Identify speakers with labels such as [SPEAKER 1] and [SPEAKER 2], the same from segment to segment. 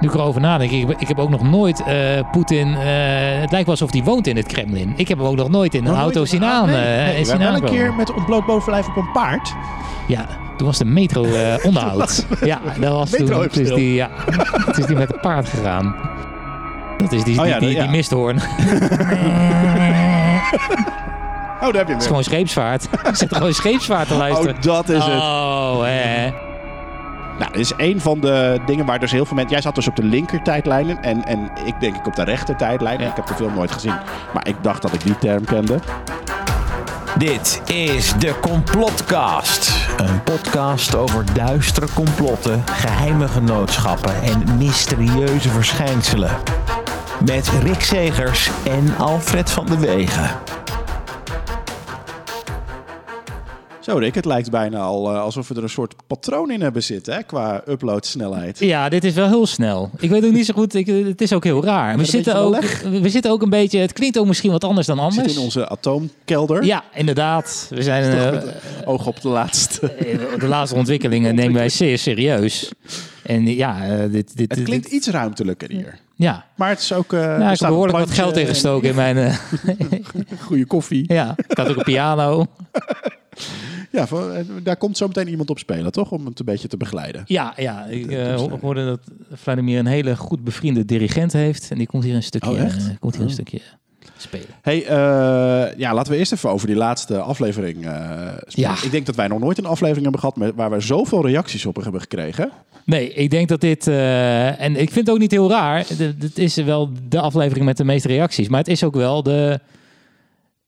[SPEAKER 1] Nu ik erover nadenk, ik, heb- ik heb ook nog nooit eh, Poetin... eh, het lijkt wel alsof hij woont in het Kremlin. Ik heb hem ook nog nooit in een auto zien
[SPEAKER 2] Ah,
[SPEAKER 1] aan.
[SPEAKER 2] nee,
[SPEAKER 1] eh,
[SPEAKER 2] nee,
[SPEAKER 1] zien
[SPEAKER 2] we hebben wel een keer met ontbloot bovenlijf op een paard.
[SPEAKER 1] Ja, toen was de metro onderhoud. ja, dat was
[SPEAKER 2] Metro
[SPEAKER 1] toen. is die, ja, het is die met het paard gegaan. Dat is die,
[SPEAKER 2] Oh
[SPEAKER 1] die,
[SPEAKER 2] ja,
[SPEAKER 1] die,
[SPEAKER 2] dat- ja.
[SPEAKER 1] die misthoorn.
[SPEAKER 2] Oh, daar heb je
[SPEAKER 1] Het is gewoon scheepsvaart. Zit gewoon scheepsvaart te luisteren.
[SPEAKER 2] Oh, dat is het.
[SPEAKER 1] Oh, hè.
[SPEAKER 2] Nou, dit is een van de dingen waar dus heel veel mensen... Jij zat dus op de linker tijdlijnen en, en ik denk ik op de rechter tijdlijn.
[SPEAKER 1] Ja.
[SPEAKER 2] Ik heb de film nooit gezien, maar ik dacht dat ik die term kende.
[SPEAKER 3] Dit is de Complotcast. Een podcast over duistere complotten, geheime genootschappen en mysterieuze verschijnselen. Met Rick Segers en Alfred van de Wegen.
[SPEAKER 2] Zo Rick, het lijkt bijna al eh, alsof we er een soort patroon in hebben zitten hè, qua uploadsnelheid.
[SPEAKER 1] Ja, dit is wel heel snel. Ik weet ook niet zo goed. Ik, het is ook heel raar. We zitten, ook, we zitten ook een beetje. Het klinkt ook misschien wat anders dan
[SPEAKER 2] We
[SPEAKER 1] anders.
[SPEAKER 2] zitten in onze atoomkelder.
[SPEAKER 1] Ja, inderdaad. We zijn eh,
[SPEAKER 2] de oog op de laatste.
[SPEAKER 1] de laatste ontwikkelingen nemen wij zeer serieus. En ja, eh, dit, dit,
[SPEAKER 2] Het
[SPEAKER 1] dit-
[SPEAKER 2] klinkt iets ruimtelijker hier.
[SPEAKER 1] ja.
[SPEAKER 2] Maar het is ook... eh er
[SPEAKER 1] ik heb behoorlijk wat geld ingestoken in mijn. eh,
[SPEAKER 2] Goede koffie.
[SPEAKER 1] ja, ik had ook een piano.
[SPEAKER 2] Ja, eh, daar komt zo meteen iemand op spelen, toch? Om het een beetje te begeleiden.
[SPEAKER 1] Ja, ja ik eh, ho- hoorde dat Vladimir een hele goed bevriende dirigent heeft. En die komt hier een stukje,
[SPEAKER 2] Oh, echt?
[SPEAKER 1] eh, komt hier een
[SPEAKER 2] Oh.
[SPEAKER 1] stukje spelen.
[SPEAKER 2] Hey, eh, ja, laten we eerst even over die laatste aflevering eh spreken.
[SPEAKER 1] Ja.
[SPEAKER 2] Ik denk dat wij nog nooit een aflevering hebben gehad waar we zoveel reacties op hebben gekregen.
[SPEAKER 1] Nee, ik denk dat dit. eh, en ik vind het ook niet heel raar. Dit is wel de aflevering met de meeste reacties. Maar het is ook wel de.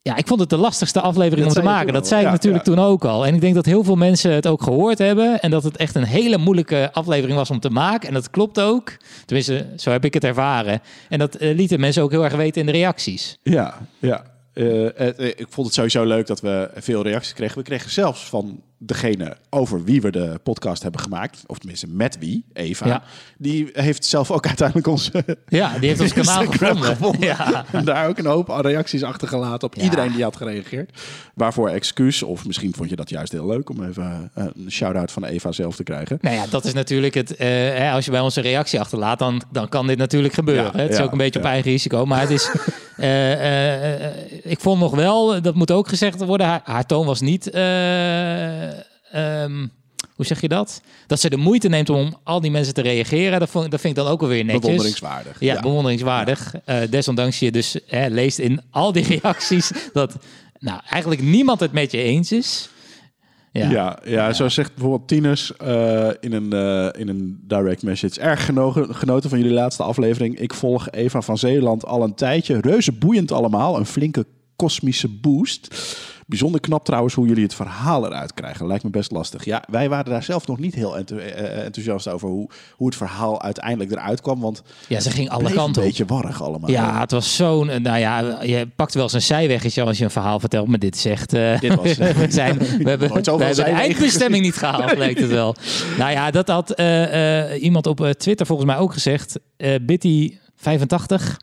[SPEAKER 1] Ja, ik vond het de lastigste aflevering
[SPEAKER 2] Dat
[SPEAKER 1] om te maken. Dat zei ik
[SPEAKER 2] Ja,
[SPEAKER 1] natuurlijk
[SPEAKER 2] ja.
[SPEAKER 1] toen ook al. En ik denk dat heel veel mensen het ook gehoord hebben. En dat het echt een hele moeilijke aflevering was om te maken. En dat klopt ook. Tenminste, zo heb ik het ervaren. En dat eh, lieten mensen ook heel erg weten in de reacties.
[SPEAKER 2] Ja, ja. Eh, eh, ik vond het sowieso leuk dat we veel reacties kregen. We kregen zelfs van degene over wie we de podcast hebben gemaakt. Of tenminste met wie, Eva.
[SPEAKER 1] Ja.
[SPEAKER 2] Die heeft zelf ook uiteindelijk ons
[SPEAKER 1] Ja, die heeft ons kanaal gevonden.
[SPEAKER 2] gevonden.
[SPEAKER 1] Ja.
[SPEAKER 2] En daar ook een hoop reacties achtergelaten op
[SPEAKER 1] Ja.
[SPEAKER 2] iedereen die had gereageerd. Waarvoor excuus, of misschien vond je dat juist heel leuk om even eh, een shout-out van Eva zelf te krijgen.
[SPEAKER 1] Nou ja, dat is natuurlijk het. eh, als je bij ons een reactie achterlaat, dan, dan kan dit natuurlijk gebeuren. Het is ook een beetje op eigen risico. Maar het is. eh, eh, ik vond nog wel, dat moet ook gezegd worden, haar, haar toon was niet. eh, ehm, hoe zeg je dat? Dat ze de moeite neemt om al die mensen te reageren. Dat, vond, dat vind ik dan ook wel weer netjes.
[SPEAKER 2] Bewonderingswaardig.
[SPEAKER 1] Ja, bewonderingswaardig. Desondanks je dus hè, leest in al die reacties dat nou, eigenlijk niemand het met je eens is.
[SPEAKER 2] Ja, ja, zo zegt bijvoorbeeld Tinus eh, in, een, eh, in een direct message. Erg geno- genoten van jullie laatste aflevering. Ik volg Eva van Zeeland al een tijdje. Reuze boeiend allemaal. Een flinke kosmische boost. Bijzonder knap trouwens hoe jullie het verhaal eruit krijgen. Lijkt me best lastig. Ja, wij waren daar zelf nog niet heel enthou- eh, enthousiast over hoe, hoe het verhaal uiteindelijk eruit kwam. Want
[SPEAKER 1] Ja, ze ging alle kanten
[SPEAKER 2] een beetje warrig allemaal.
[SPEAKER 1] Ja, het was zo'n. Nou ja, je pakt wel eens een zijweggetje als je een verhaal vertelt, maar dit zegt. eh,
[SPEAKER 2] Dit was, eh,
[SPEAKER 1] we, zijn, we hebben, we hebben de eindbestemming niet gehaald, lijkt het wel. Nou ja, dat had eh, eh, iemand op eh, Twitter volgens mij ook gezegd. eh Bitty85.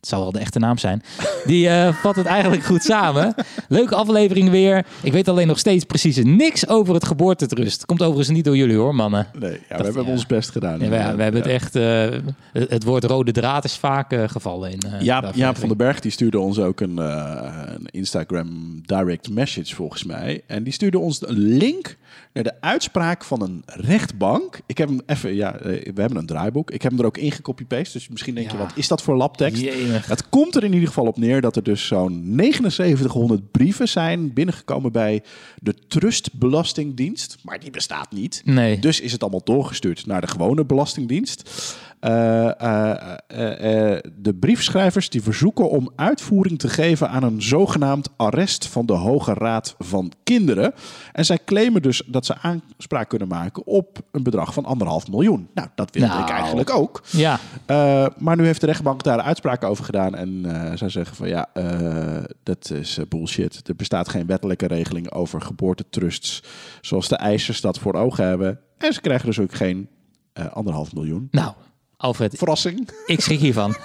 [SPEAKER 1] Het zal wel de echte naam zijn. Die eh, vat het eigenlijk goed samen. Leuke aflevering weer. Ik weet alleen nog steeds precies niks over het geboortetrust. Komt overigens niet door jullie hoor, mannen.
[SPEAKER 2] Nee, ja, we hebben
[SPEAKER 1] ja.
[SPEAKER 2] ons best gedaan.
[SPEAKER 1] Ja, we, we hebben
[SPEAKER 2] Ja.
[SPEAKER 1] het echt. eh, het, woord rode draad is vaak eh, gevallen in. de
[SPEAKER 2] Jaap, van den Berg die stuurde ons ook een, een Instagram direct message volgens mij. En die stuurde ons een link naar de uitspraak van een rechtbank. Ik heb hem even, ja, eh, we hebben een draaiboek. Ik heb hem er ook in gecopy-paste. Dus misschien denk je, wat is dat voor labtekst?
[SPEAKER 1] Jemig.
[SPEAKER 2] Het komt er in ieder geval op neer dat er dus zo'n 7900 brieven zijn binnengekomen bij de Trustbelastingdienst. Maar die bestaat niet.
[SPEAKER 1] Nee.
[SPEAKER 2] Dus is het allemaal doorgestuurd naar de gewone belastingdienst. Eh, eh, eh, de briefschrijvers die verzoeken om uitvoering te geven aan een zogenaamd arrest van de Hoge Raad van Kinderen. En zij claimen dus dat ze aanspraak kunnen maken op een bedrag van anderhalf miljoen. Nou, dat wilde
[SPEAKER 1] Nou.
[SPEAKER 2] ik eigenlijk ook.
[SPEAKER 1] Ja,
[SPEAKER 2] Uh, maar nu heeft de rechtbank daar uitspraak over gedaan. En uh, zij zeggen van ja, uh, dat is bullshit. Er bestaat geen wettelijke regeling over geboortetrusts zoals de eisers dat voor ogen hebben. En ze krijgen dus ook geen anderhalf miljoen.
[SPEAKER 1] nou, Alfred,
[SPEAKER 2] Verrassing.
[SPEAKER 1] ik schrik hiervan.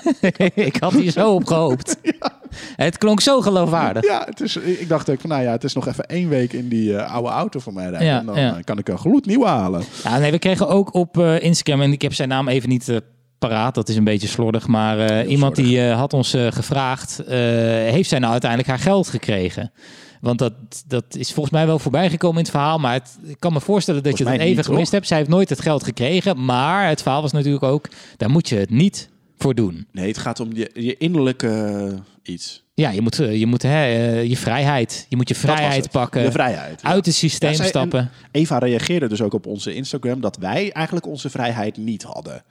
[SPEAKER 1] ik had hier zo op gehoopt. Het klonk zo geloofwaardig.
[SPEAKER 2] Ja, het is, ik dacht ook van, nou ja, het is nog even één week in die eh, oude auto van mij rijden.
[SPEAKER 1] Ja,
[SPEAKER 2] en dan
[SPEAKER 1] ja.
[SPEAKER 2] eh, kan ik een gloednieuwe halen.
[SPEAKER 1] Ja, nee, we kregen ook op eh, Instagram, en ik heb zijn naam even niet paraat, dat is een beetje slordig, maar eh, iemand die eh, had ons eh, gevraagd, heeft zij nou uiteindelijk haar geld gekregen? Want dat, dat is volgens mij wel voorbij gekomen in het verhaal, maar het, ik kan me voorstellen dat
[SPEAKER 2] Volgens
[SPEAKER 1] je het even gemist hebt. Zij heeft nooit het geld gekregen, maar het verhaal was natuurlijk ook, daar moet je het niet voor doen.
[SPEAKER 2] Nee, het gaat om je, je innerlijke iets.
[SPEAKER 1] Ja, je moet, je, moet hè, je vrijheid, je moet je vrijheid pakken,
[SPEAKER 2] De vrijheid. ja.
[SPEAKER 1] uit het systeem
[SPEAKER 2] Ja, zij- en
[SPEAKER 1] stappen.
[SPEAKER 2] Eva reageerde dus ook op onze Instagram dat wij eigenlijk onze vrijheid niet hadden.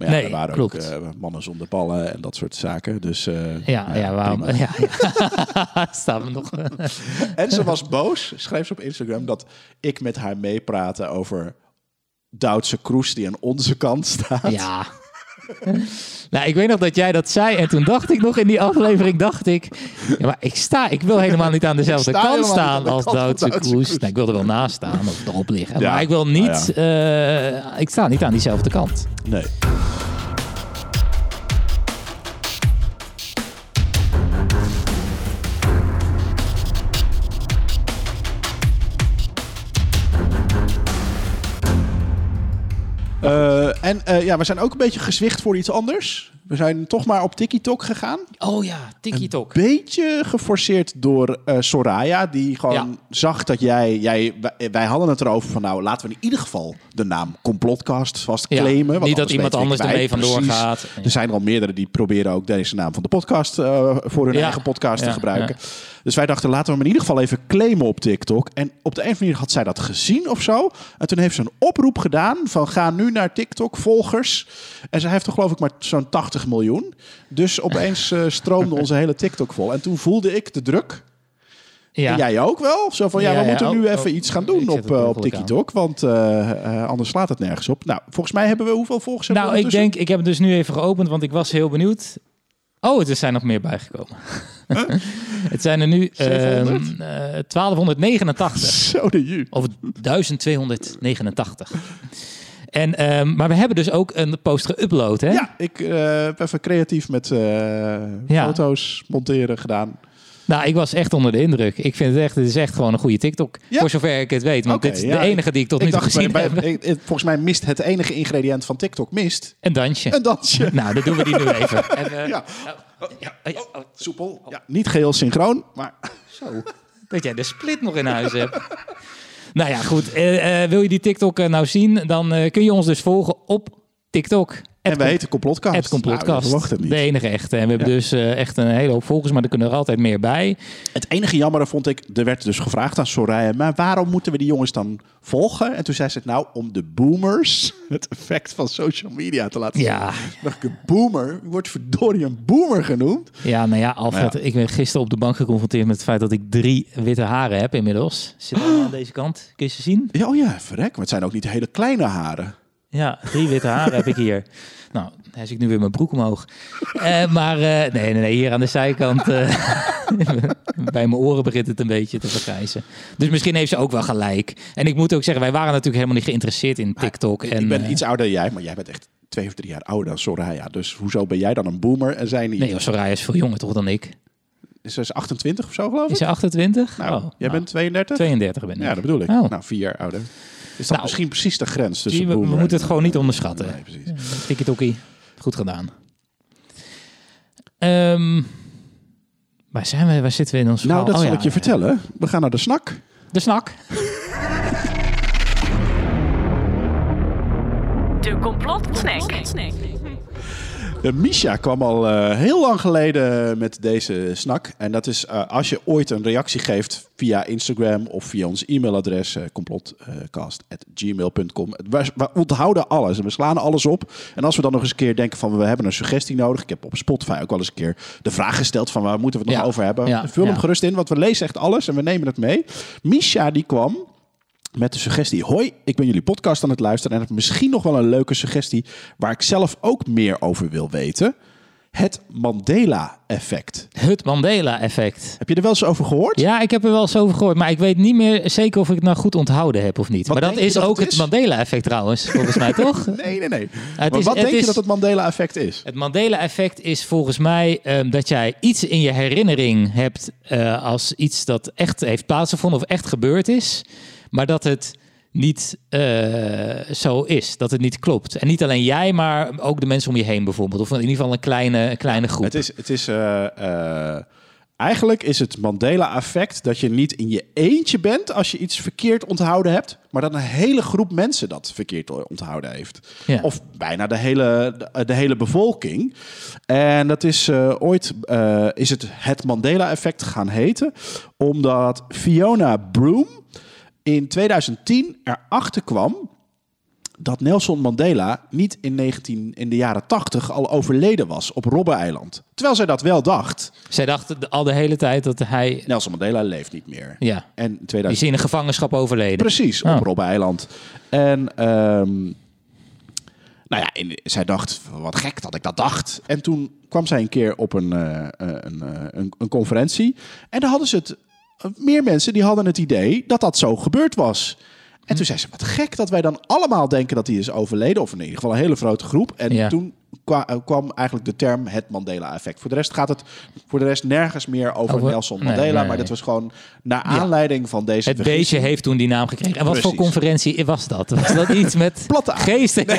[SPEAKER 2] Maar ja,
[SPEAKER 1] Nee,
[SPEAKER 2] er waren
[SPEAKER 1] klopt.
[SPEAKER 2] ook eh, mannen zonder ballen en dat soort zaken. Dus, eh,
[SPEAKER 1] Ja,
[SPEAKER 2] nou
[SPEAKER 1] ja, waarom?
[SPEAKER 2] prima.
[SPEAKER 1] Ja, ja. Staan we nog.
[SPEAKER 2] En ze was boos, schreef ze op Instagram, dat ik met haar meepraatte over Duitse Kroes die aan onze kant staat.
[SPEAKER 1] Ja. nou, ik weet nog dat jij dat zei. En toen dacht ik nog in die aflevering, dacht ik... Ja, maar ik sta, ik wil helemaal niet aan dezelfde
[SPEAKER 2] sta
[SPEAKER 1] kant staan
[SPEAKER 2] de
[SPEAKER 1] als Duitse Kroes. Nou, ik wil er wel naast staan of erop liggen.
[SPEAKER 2] Ja,
[SPEAKER 1] Maar ik wil niet... eh, ik sta niet aan diezelfde kant.
[SPEAKER 2] Nee. En eh, ja, we zijn ook een beetje gezwicht voor iets anders. We zijn toch maar op TikTok gegaan.
[SPEAKER 1] Oh ja, TikTok.
[SPEAKER 2] Beetje geforceerd door eh, Soraya, die gewoon
[SPEAKER 1] Ja.
[SPEAKER 2] zag dat jij, jij wij, wij hadden het erover van nou laten we in ieder geval de naam Complotcast vast claimen.
[SPEAKER 1] niet dat iemand anders ermee vandoor gaat.
[SPEAKER 2] Er zijn er al meerdere die proberen ook deze naam van de podcast eh, voor hun
[SPEAKER 1] Ja.
[SPEAKER 2] eigen podcast te gebruiken. Dus wij dachten, laten we hem in ieder geval even claimen op TikTok. En op de een of andere manier had zij dat gezien of zo. En toen heeft ze een oproep gedaan van ga nu naar TikTok, volgers. En ze heeft toch geloof ik maar zo'n 80 miljoen. Dus opeens eh, stroomde onze hele TikTok vol. En toen voelde ik de druk.
[SPEAKER 1] Ja.
[SPEAKER 2] En jij ook wel? Zo van, ja,
[SPEAKER 1] Ja,
[SPEAKER 2] we moeten
[SPEAKER 1] oh,
[SPEAKER 2] nu
[SPEAKER 1] oh,
[SPEAKER 2] even iets gaan doen op, eh, op. TikTok. Want eh, anders slaat het nergens op. Nou, volgens mij hebben we hoeveel volgers
[SPEAKER 1] Nou, ik denk, ik heb het dus nu even geopend, want ik was heel benieuwd. Oh, er zijn nog meer bijgekomen. het zijn er nu ehm,
[SPEAKER 2] 700?
[SPEAKER 1] eh, 1289.
[SPEAKER 2] Zo de ju.
[SPEAKER 1] Of 1289. En, ehm, maar we hebben dus ook een post geüpload, hè?
[SPEAKER 2] Ja, ik eh, heb even creatief met eh,
[SPEAKER 1] Ja.
[SPEAKER 2] foto's monteren gedaan.
[SPEAKER 1] Nou, ik was echt onder de indruk. Ik vind het echt, het is echt gewoon een goede TikTok.
[SPEAKER 2] Ja.
[SPEAKER 1] Voor zover ik het weet. Want dit is
[SPEAKER 2] ja,
[SPEAKER 1] de enige die ik tot nu toe gezien
[SPEAKER 2] bij,
[SPEAKER 1] heb.
[SPEAKER 2] ik- volgens mij mist het enige ingrediënt van TikTok mist
[SPEAKER 1] Een dansje.
[SPEAKER 2] een dansje.
[SPEAKER 1] Nou, dan doen we die nu even. En, eh,
[SPEAKER 2] Ja,
[SPEAKER 1] ja, ja, oh,
[SPEAKER 2] soepel. Ja, niet geheel synchroon, maar
[SPEAKER 1] Zo, dat jij de split nog in huis hebt. nou ja, goed. Eh, eh, wil je die TikTok eh, nou zien, dan kun je ons dus volgen op TikTok.
[SPEAKER 2] En we heten Complotcast.
[SPEAKER 1] Het complotcast.
[SPEAKER 2] Nou, het niet.
[SPEAKER 1] De enige echte. En we hebben
[SPEAKER 2] Ja.
[SPEAKER 1] dus eh, echt een hele hoop volgers, maar er kunnen er altijd meer bij.
[SPEAKER 2] Het enige jammere vond ik, er werd dus gevraagd aan Soraya, maar waarom moeten we die jongens dan volgen? En toen zei ze het nou om de boomers het effect van social media te laten zien.
[SPEAKER 1] Ja,
[SPEAKER 2] dacht ik, een boomer, wordt verdorie een boomer genoemd.
[SPEAKER 1] ja nou ja, Alfred,
[SPEAKER 2] Maar
[SPEAKER 1] ik ben gisteren op de bank geconfronteerd met het feit dat ik drie witte haren heb inmiddels. Zit allemaal aan deze kant. Kun je ze zien?
[SPEAKER 2] Ja, oh ja, verrek, maar het zijn ook niet hele kleine haren.
[SPEAKER 1] Ja, drie witte haren heb ik hier. Nou, hij zit nu weer mijn broek omhoog. Eh, maar eh, nee, nee, nee, hier aan de zijkant, eh, bij mijn oren begint het een beetje te vergrijzen. Dus misschien heeft ze ook wel gelijk. En ik moet ook zeggen, wij waren natuurlijk helemaal niet geïnteresseerd in TikTok. En,
[SPEAKER 2] ik ben iets ouder dan jij, maar jij bent echt twee of drie jaar ouder dan Soraya. Dus hoezo ben jij dan een boomer en zij niet?
[SPEAKER 1] Nee, joh, Soraya is veel jonger toch dan ik.
[SPEAKER 2] Is ze 28 of zo, geloof ik?
[SPEAKER 1] Is ze 28?
[SPEAKER 2] Nou,
[SPEAKER 1] Oh,
[SPEAKER 2] jij
[SPEAKER 1] nou,
[SPEAKER 2] bent 32?
[SPEAKER 1] 32 ben ik.
[SPEAKER 2] Ja, dat bedoel ik.
[SPEAKER 1] Oh.
[SPEAKER 2] Nou, vier jaar ouder. Is dat
[SPEAKER 1] Nou,
[SPEAKER 2] misschien precies de grens tussen
[SPEAKER 1] we, we moeten
[SPEAKER 2] en-
[SPEAKER 1] het gewoon niet onderschatten.
[SPEAKER 2] Nee, precies.
[SPEAKER 1] Tikkie Goed gedaan. Ehm, waar zijn we? Waar zitten we in ons
[SPEAKER 2] Nou,
[SPEAKER 1] verhaal?
[SPEAKER 2] dat
[SPEAKER 1] Oh,
[SPEAKER 2] zal
[SPEAKER 1] ja,
[SPEAKER 2] ik je vertellen. We gaan naar de snak.
[SPEAKER 1] De snak.
[SPEAKER 4] De complotsnack.
[SPEAKER 2] De Misha kwam al eh, heel lang geleden met deze snak. En dat is eh, als je ooit een reactie geeft via Instagram of via ons e-mailadres uh, complotcast.gmail.com. We, we onthouden alles en we slaan alles op. En als we dan nog eens een keer denken van we hebben een suggestie nodig. Ik heb op Spotify ook wel eens een keer de vraag gesteld van waar moeten we het nog
[SPEAKER 1] Ja.
[SPEAKER 2] over hebben.
[SPEAKER 1] Ja,
[SPEAKER 2] Vul hem gerust in, want we lezen echt alles en we nemen het mee. Misha die kwam met de suggestie: Hoi, ik ben jullie podcast aan het luisteren en heb misschien nog wel een leuke suggestie waar ik zelf ook meer over wil weten. Het Mandela-effect.
[SPEAKER 1] Het Mandela-effect.
[SPEAKER 2] Heb je er wel eens over gehoord?
[SPEAKER 1] Ja, ik heb er wel eens over gehoord, maar ik weet niet meer zeker of ik het nou goed onthouden heb of niet.
[SPEAKER 2] Wat
[SPEAKER 1] maar dat is
[SPEAKER 2] dat
[SPEAKER 1] ook
[SPEAKER 2] het?
[SPEAKER 1] Mandela-effect trouwens, volgens mij toch?
[SPEAKER 2] Nee, nee, nee.
[SPEAKER 1] Het
[SPEAKER 2] maar
[SPEAKER 1] is-
[SPEAKER 2] wat
[SPEAKER 1] het
[SPEAKER 2] denk je dat het Mandela-effect is?
[SPEAKER 1] Het Mandela-effect is volgens mij ehm, dat jij iets in je herinnering hebt eh, als iets dat echt heeft plaatsgevonden of echt gebeurd is, maar dat het niet eh, zo is, dat het niet klopt. En niet alleen jij, maar ook de mensen om je heen bijvoorbeeld, of in ieder geval een kleine, een kleine groep.
[SPEAKER 2] Het is, het is eh, eh, eigenlijk is het Mandela-effect dat je niet in je eentje bent als je iets verkeerd onthouden hebt, maar dat een hele groep mensen dat verkeerd onthouden heeft.
[SPEAKER 1] Ja.
[SPEAKER 2] Of bijna de hele, de, de hele bevolking. En dat is ooit is het het Mandela-effect gaan heten, omdat Fiona Broom in 2010 erachter kwam dat Nelson Mandela niet in, 19, in de jaren 80 al overleden was op Robben-eiland. Terwijl zij dat wel dacht.
[SPEAKER 1] Zij dachten de- al de hele tijd dat hij,
[SPEAKER 2] Nelson Mandela leeft niet meer.
[SPEAKER 1] ja,
[SPEAKER 2] En in
[SPEAKER 1] die
[SPEAKER 2] 2000...
[SPEAKER 1] is in een gevangenschap overleden.
[SPEAKER 2] Precies,
[SPEAKER 1] Oh.
[SPEAKER 2] op Robben-eiland. En ehm, nou ja, zij dacht, wat gek dat ik dat dacht. En toen kwam zij een keer op een, eh, eh, een, eh, een, een conferentie. En daar hadden ze het, meer mensen die hadden het idee dat dat zo gebeurd was. En toen zei ze, wat gek dat wij dan allemaal denken dat hij is overleden. Of in ieder geval een hele grote groep. En
[SPEAKER 1] Ja.
[SPEAKER 2] toen eh, kwam eigenlijk de term het Mandela-effect. Voor de rest gaat het voor de rest nergens meer over,
[SPEAKER 1] Over-
[SPEAKER 2] Nelson
[SPEAKER 1] nee,
[SPEAKER 2] Mandela.
[SPEAKER 1] nee,
[SPEAKER 2] maar dat was gewoon naar aanleiding van deze
[SPEAKER 1] Het
[SPEAKER 2] vergissing.
[SPEAKER 1] beestje heeft toen die naam gekregen. En wat voor conferentie was dat? Was dat iets met
[SPEAKER 2] Platte
[SPEAKER 1] geesten?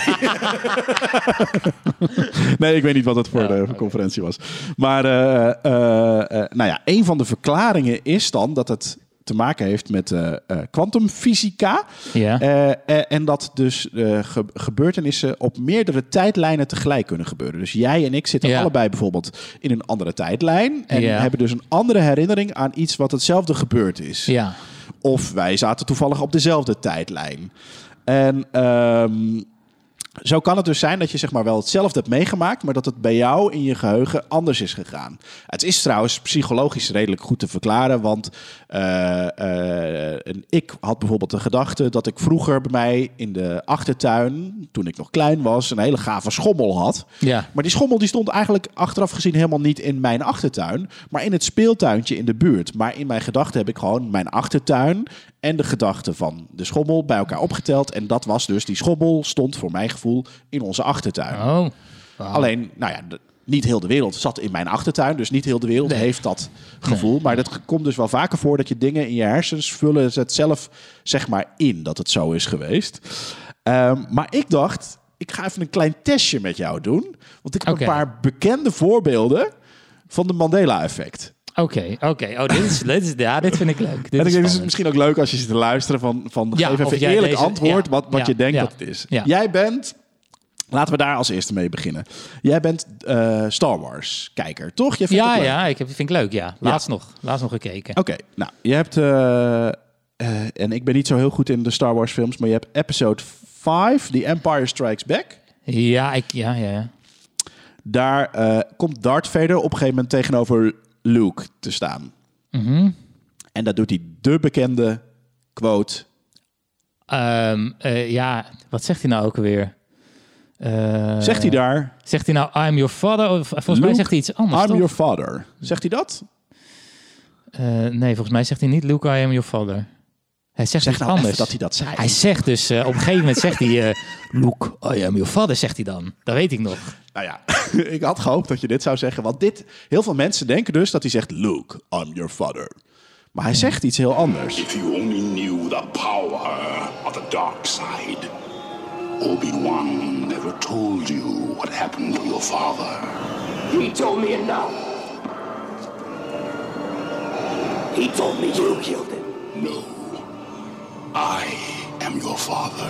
[SPEAKER 2] Nee, ik weet niet wat het voor de conferentie was. Maar eh, eh, eh, nou ja, een van de verklaringen is dan dat het te maken heeft met eh, eh, kwantumfysica.
[SPEAKER 1] Ja.
[SPEAKER 2] Eh, en dat dus ge- gebeurtenissen op meerdere tijdlijnen tegelijk kunnen gebeuren. Dus jij en ik zitten
[SPEAKER 1] Ja.
[SPEAKER 2] allebei bijvoorbeeld in een andere tijdlijn. En
[SPEAKER 1] Ja.
[SPEAKER 2] hebben dus een andere herinnering aan iets wat hetzelfde gebeurd is.
[SPEAKER 1] Ja.
[SPEAKER 2] Of wij zaten toevallig op dezelfde tijdlijn. En ehm, zo kan het dus zijn dat je zeg maar wel hetzelfde hebt meegemaakt, maar dat het bij jou in je geheugen anders is gegaan. Het is trouwens psychologisch redelijk goed te verklaren, want en ik had bijvoorbeeld de gedachte dat ik vroeger bij mij in de achtertuin, toen ik nog klein was, een hele gave schommel had.
[SPEAKER 1] Ja.
[SPEAKER 2] Maar die schommel die stond eigenlijk achteraf gezien helemaal niet in mijn achtertuin, maar in het speeltuintje in de buurt. Maar in mijn gedachten heb ik gewoon mijn achtertuin en de gedachten van de schommel bij elkaar opgeteld. En dat was dus, die schommel stond voor mijn gevoel in onze achtertuin.
[SPEAKER 1] Oh.
[SPEAKER 2] Alleen, nou ja, niet heel de wereld zat in mijn achtertuin. Dus niet heel de wereld heeft dat gevoel. Maar dat komt dus wel vaker voor dat je dingen in je hersens vullen het zelf zeg maar in dat het zo is geweest. Ehm, maar ik dacht, ik ga even een klein testje met jou doen. Want ik heb een paar bekende voorbeelden van de Mandela-effect.
[SPEAKER 1] Oké, oké. Oh, dit is, dit is, ja, dit vind ik leuk. Dit
[SPEAKER 2] En ik denk, is misschien ook leuk als je zit te luisteren van, van
[SPEAKER 1] Ja,
[SPEAKER 2] geef even eerlijk
[SPEAKER 1] deze-
[SPEAKER 2] antwoord
[SPEAKER 1] ja,
[SPEAKER 2] wat, wat
[SPEAKER 1] ja,
[SPEAKER 2] je denkt dat het is. Jij bent, laten we daar als eerste mee beginnen. Jij bent eh, Star Wars kijker, toch? Jij vindt
[SPEAKER 1] Ja,
[SPEAKER 2] het leuk?
[SPEAKER 1] ja, ik heb, vind ik leuk, ja. Laatst nog. Laatst nog gekeken.
[SPEAKER 2] Oké, nou, je hebt, eh, eh, en ik ben niet zo heel goed in de Star Wars films, maar je hebt episode 5, The Empire Strikes Back.
[SPEAKER 1] Ja, ik, ja, ja, ja.
[SPEAKER 2] Daar komt Darth Vader op een gegeven moment tegenover Luke te staan.
[SPEAKER 1] Mhm.
[SPEAKER 2] En dat doet hij de bekende quote.
[SPEAKER 1] Ehm, eh, ja, wat zegt hij nou ook alweer? Eh,
[SPEAKER 2] Zegt hij daar,
[SPEAKER 1] Zegt hij nou, I'm your father? Of, volgens mij zegt hij iets anders,
[SPEAKER 2] I'm
[SPEAKER 1] toch?
[SPEAKER 2] your father. Zegt hij dat?
[SPEAKER 1] Eh, nee, volgens mij zegt hij niet, Luke, I am your father. Hij zegt
[SPEAKER 2] Zeg
[SPEAKER 1] iets
[SPEAKER 2] nou
[SPEAKER 1] anders.
[SPEAKER 2] even dat hij dat zei.
[SPEAKER 1] Hij zegt dus, eh, op een gegeven moment zegt hij, eh, Luke, I am your father, zegt hij dan. Dat weet ik nog.
[SPEAKER 2] Nou ja, ik had gehoopt dat je dit zou zeggen. Want dit, heel veel mensen denken dus dat hij zegt... Luke, I'm your father. Maar hij zegt iets heel anders.
[SPEAKER 5] If you only knew the power of the dark side. Obi-Wan never told you what happened to your father.
[SPEAKER 6] He told me enough. He told me you killed him.
[SPEAKER 5] No. I am your father.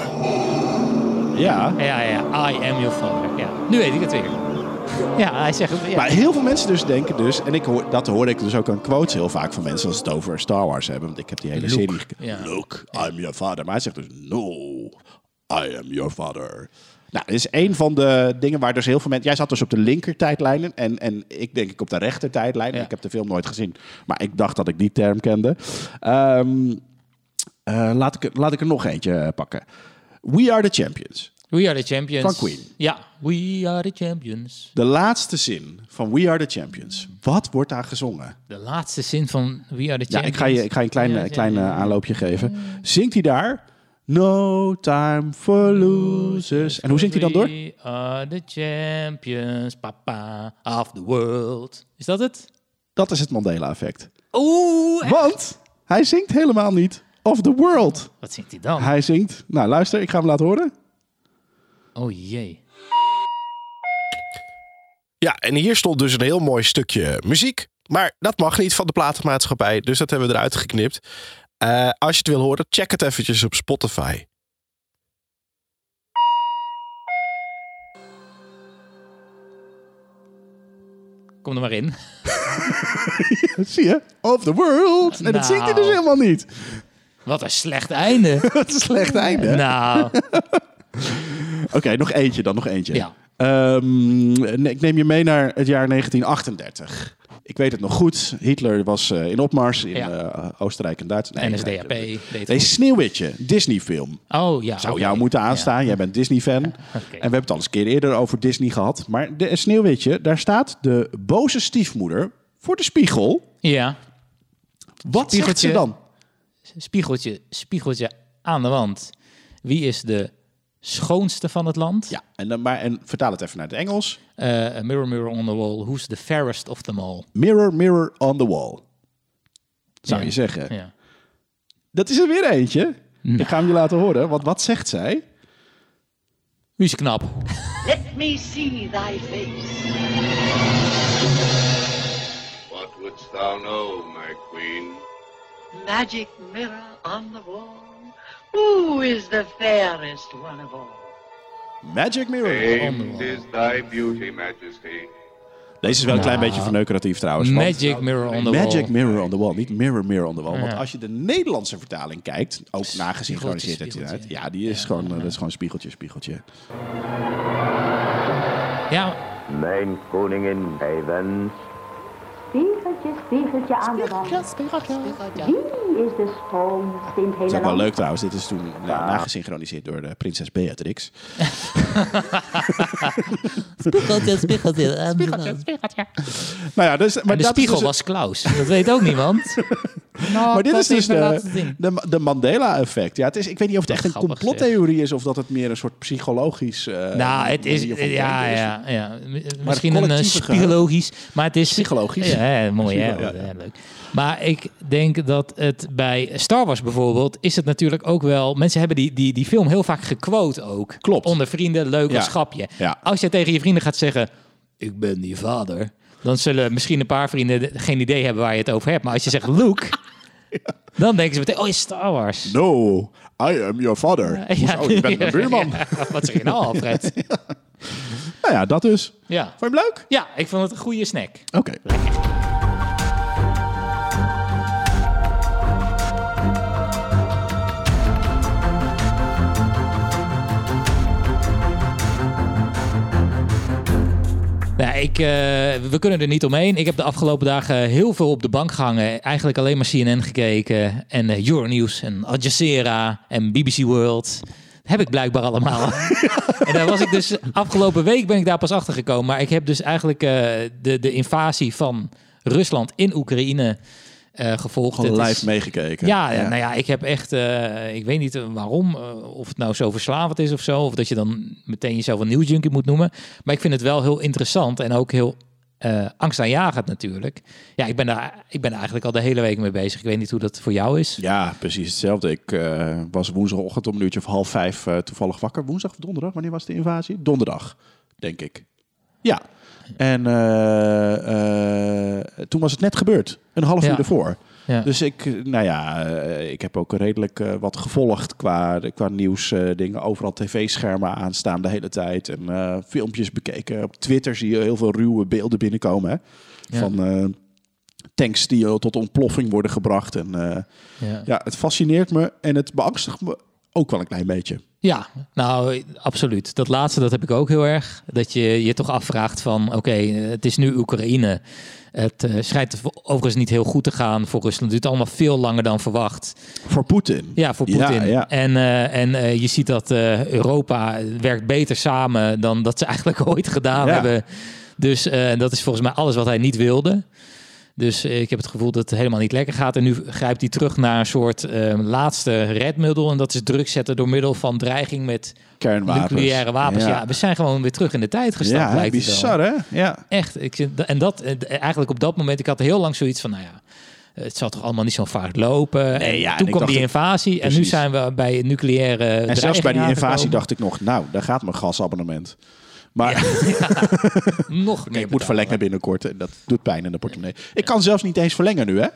[SPEAKER 2] Ja.
[SPEAKER 1] Ja, ja, I am your father. Ja, nu weet ik het weer. Ja, hij zegt het. Ja.
[SPEAKER 2] Maar heel veel mensen dus denken dus... En ik hoor, dat hoor ik dus ook aan quotes heel vaak van mensen... als ze het over Star Wars hebben. Want ik heb die hele
[SPEAKER 1] Luke,
[SPEAKER 2] serie...
[SPEAKER 1] ja.
[SPEAKER 2] Luke, I'm your father. Maar hij zegt dus... No, I am your father. Nou, dit is een van de dingen waar dus heel veel mensen... Jij zat dus op de linker tijdlijnen. En, en ik denk ik op de rechter tijdlijn.
[SPEAKER 1] Ja.
[SPEAKER 2] Ik heb de film nooit gezien. Maar ik dacht dat ik die term kende. Ehm, eh, laat, ik, er- laat ik er nog eentje pakken. We are the champions.
[SPEAKER 1] We are the champions.
[SPEAKER 2] Van Queen.
[SPEAKER 1] Ja, we are the champions.
[SPEAKER 2] De laatste zin van We Are The Champions. Wat wordt daar gezongen?
[SPEAKER 1] De laatste zin van We are the
[SPEAKER 2] Ja,
[SPEAKER 1] champions.
[SPEAKER 2] ik ga je, ik ga je een klein, eh, klein eh, aanloopje geven. Zingt hij daar? No time for losers. En hoe zingt hij dan door?
[SPEAKER 1] We are the champions, papa of the world. Is dat het?
[SPEAKER 2] Dat is het Mandela-effect.
[SPEAKER 1] Oeh,
[SPEAKER 2] Want hij zingt helemaal niet of the world.
[SPEAKER 1] wat zingt hij dan?
[SPEAKER 2] Hij zingt... Nou, luister, ik ga hem laten horen.
[SPEAKER 1] Oh jee.
[SPEAKER 7] Ja, en hier stond dus een heel mooi stukje muziek. Maar dat mag niet van de platenmaatschappij, dus dat hebben we eruit geknipt. Eh, als je het wil horen, check het eventjes op Spotify.
[SPEAKER 1] Kom er maar in.
[SPEAKER 2] Zie je? Of the world. En dat
[SPEAKER 1] Nou.
[SPEAKER 2] zingt hij dus helemaal niet.
[SPEAKER 1] Wat een slecht einde.
[SPEAKER 2] Wat een slecht einde.
[SPEAKER 1] nou,
[SPEAKER 2] Oké, nog eentje dan, nog eentje.
[SPEAKER 1] Ja.
[SPEAKER 2] Ehm, nee, ik neem je mee naar het jaar 1938. Ik weet het nog goed. Hitler was eh, in opmars in
[SPEAKER 1] Ja.
[SPEAKER 2] eh, Oostenrijk en Duitsland. Nee,
[SPEAKER 1] NSDAP.
[SPEAKER 2] nee,
[SPEAKER 1] deed
[SPEAKER 2] Nee. Sneeuwwitje, Disney-film.
[SPEAKER 1] Oh ja.
[SPEAKER 2] Zou
[SPEAKER 1] oké.
[SPEAKER 2] jou moeten aanstaan. Jij bent Disney-fan. En we hebben het al eens een keer eerder over Disney gehad. Maar de Sneeuwwitje, daar staat de boze stiefmoeder voor de spiegel.
[SPEAKER 1] Ja.
[SPEAKER 2] Wat zegt ze
[SPEAKER 1] Spiegeltje.
[SPEAKER 2] dan?
[SPEAKER 1] Spiegeltje, spiegeltje aan de wand. Wie is de schoonste van het land?
[SPEAKER 2] Ja, en, dan maar, en vertaal het even naar het Engels.
[SPEAKER 1] Eh, mirror, mirror on the wall. Who's the fairest of them all?
[SPEAKER 2] Mirror, mirror on the wall. Zou
[SPEAKER 1] Ja.
[SPEAKER 2] je zeggen.
[SPEAKER 1] Ja.
[SPEAKER 2] Dat is er weer eentje. Ik ga hem je laten horen. Want wat zegt zij?
[SPEAKER 1] Wie is knap?
[SPEAKER 8] Let me see thy face.
[SPEAKER 5] What wouldst thou know, my queen?
[SPEAKER 8] Magic mirror on the wall. Who is the fairest one of all?
[SPEAKER 2] Magic Mirror.
[SPEAKER 5] Famed is thy beauty, majesty.
[SPEAKER 2] Deze is wel een klein beetje verneukeratief trouwens. want-
[SPEAKER 1] Magic mirror on the
[SPEAKER 2] Magic
[SPEAKER 1] wall.
[SPEAKER 2] Mirror on the Wall, niet Mirror Mirror on the Wall. Want
[SPEAKER 1] Ja.
[SPEAKER 2] als je de Nederlandse vertaling kijkt, ook nagesynchroniseerd uiteraard. Ja, die is gewoon, eh, dat is gewoon spiegeltje, spiegeltje.
[SPEAKER 1] Ja,
[SPEAKER 9] Mijn koningin, hij wens.
[SPEAKER 10] Spiegeltje, spiegeltje aan de wand. Wie is de schoonste in het
[SPEAKER 2] Dat
[SPEAKER 10] hele
[SPEAKER 2] is ook wel leuk trouwens. Dit is toen eh, nagesynchroniseerd door de prinses Beatrix.
[SPEAKER 1] spiegeltje, spiegeltje.
[SPEAKER 2] Nou ja, dus, maar
[SPEAKER 1] Maar de
[SPEAKER 2] dat is
[SPEAKER 1] spiegel
[SPEAKER 2] dus-
[SPEAKER 1] was Klaus. Dat weet ook niemand. Nou,
[SPEAKER 2] Maar dit is dus de, de, de Mandela-effect. Ja, het is, ik weet niet of het echt een complottheorie is of dat het meer een soort psychologisch. eh,
[SPEAKER 1] Nou, het is, ja,
[SPEAKER 2] is.
[SPEAKER 1] ja, ja. Misschien een eh, psychologisch, maar het is...
[SPEAKER 2] Psychologisch.
[SPEAKER 1] Ja, ja, mooi hè,
[SPEAKER 2] ja, ja.
[SPEAKER 1] Ja, leuk. Maar ik denk dat het bij Star Wars bijvoorbeeld, is het natuurlijk ook wel... Mensen hebben die, die, die film heel vaak gequote ook.
[SPEAKER 2] Klopt.
[SPEAKER 1] Onder vrienden, leuk
[SPEAKER 2] Ja.
[SPEAKER 1] als grapje.
[SPEAKER 2] Ja.
[SPEAKER 1] Als je tegen je vrienden gaat zeggen, ik ben die vader... Dan zullen misschien een paar vrienden de- geen idee hebben waar je het over hebt. Maar als je zegt Luke, dan denken ze meteen, oh, is Star Wars.
[SPEAKER 2] No, I am your father.
[SPEAKER 1] Ja.
[SPEAKER 2] Oh, je bent mijn buurman.
[SPEAKER 1] Wat zeg je nou, Alfred?
[SPEAKER 2] Nou ja, dat dus.
[SPEAKER 1] Ja.
[SPEAKER 2] Vond je hem leuk?
[SPEAKER 1] ja, ik vond het een goede snack.
[SPEAKER 2] Oké.
[SPEAKER 1] Nou, ik, eh, we kunnen er niet omheen. Ik heb de afgelopen dagen heel veel op de bank gehangen. Eigenlijk alleen maar CNN gekeken. En eh, Euronews en Al Jazeera en BBC World. Heb ik blijkbaar allemaal. en daar was ik dus... Afgelopen week ben ik daar pas achter gekomen. Maar ik heb dus eigenlijk eh, de, de invasie van Rusland in Oekraïne eh, gevolgd.
[SPEAKER 2] Gewoon live
[SPEAKER 1] is-
[SPEAKER 2] meegekeken.
[SPEAKER 1] Ja, ja, nou ja, ik heb echt, eh, ik weet niet eh, waarom, of het nou zo verslavend is of zo, of dat je dan meteen jezelf een nieuwsjunkie moet noemen. Maar ik vind het wel heel interessant en ook heel eh angstaanjagend natuurlijk. Ja, ik ben, daar, ik ben eigenlijk al de hele week mee bezig. Ik weet niet hoe dat voor jou is.
[SPEAKER 2] Ja, precies hetzelfde. Ik was woensdagochtend om een uurtje of half vijf toevallig wakker. Woensdag of donderdag? Wanneer was de invasie? Donderdag, denk ik. Ja. En eh, eh, toen was het net gebeurd. Een half uur ervoor.
[SPEAKER 1] Ja.
[SPEAKER 2] Dus ik, nou ja, eh, ik heb ook redelijk wat gevolgd qua, qua nieuws eh, dingen. Overal tv-schermen aanstaan de hele tijd. En filmpjes bekeken. Op Twitter zie je heel veel ruwe beelden binnenkomen. Hè?
[SPEAKER 1] Ja.
[SPEAKER 2] Van tanks die tot ontploffing worden gebracht. En
[SPEAKER 1] Ja.
[SPEAKER 2] ja, het fascineert me en het beangstigt me ook wel een klein beetje.
[SPEAKER 1] Ja, nou, absoluut. Dat laatste, dat heb ik ook heel erg. Dat je je toch afvraagt van, oké, het is nu Oekraïne. Het eh, schijnt overigens niet heel goed te gaan voor Rusland. Het duurt allemaal veel langer dan verwacht.
[SPEAKER 2] Voor Poetin.
[SPEAKER 1] Ja, voor
[SPEAKER 2] Ja,
[SPEAKER 1] Poetin.
[SPEAKER 2] ja.
[SPEAKER 1] En, eh, en eh, je ziet dat Europa werkt beter samen dan dat ze eigenlijk ooit gedaan
[SPEAKER 2] Ja.
[SPEAKER 1] hebben. Dus dat is volgens mij alles wat hij niet wilde. Dus eh, ik heb het gevoel dat het helemaal niet lekker gaat. En nu grijpt hij terug naar een soort eh, laatste redmiddel. En dat is druk zetten door middel van dreiging met
[SPEAKER 2] Kernwapens.
[SPEAKER 1] nucleaire wapens. Ja.
[SPEAKER 2] Ja.
[SPEAKER 1] we zijn gewoon weer terug in de tijd gestapt,
[SPEAKER 2] Ja,
[SPEAKER 1] lijkt
[SPEAKER 2] bizar hè? Ja.
[SPEAKER 1] Echt. Ik, en dat, eh, eigenlijk op dat moment, ik had heel lang zoiets van, nou ja, het zal toch allemaal niet zo vaak lopen.
[SPEAKER 2] Nee, ja, en
[SPEAKER 1] toen kwam die invasie en nu zijn we bij nucleaire
[SPEAKER 2] En zelfs bij die invasie
[SPEAKER 1] aangekomen.
[SPEAKER 2] dacht ik nog, nou, daar gaat mijn gasabonnement. Maar
[SPEAKER 1] Nog meer
[SPEAKER 2] ik moet verlengen binnenkort en dat doet pijn in de portemonnee. Ik kan zelfs niet eens verlengen nu, hè?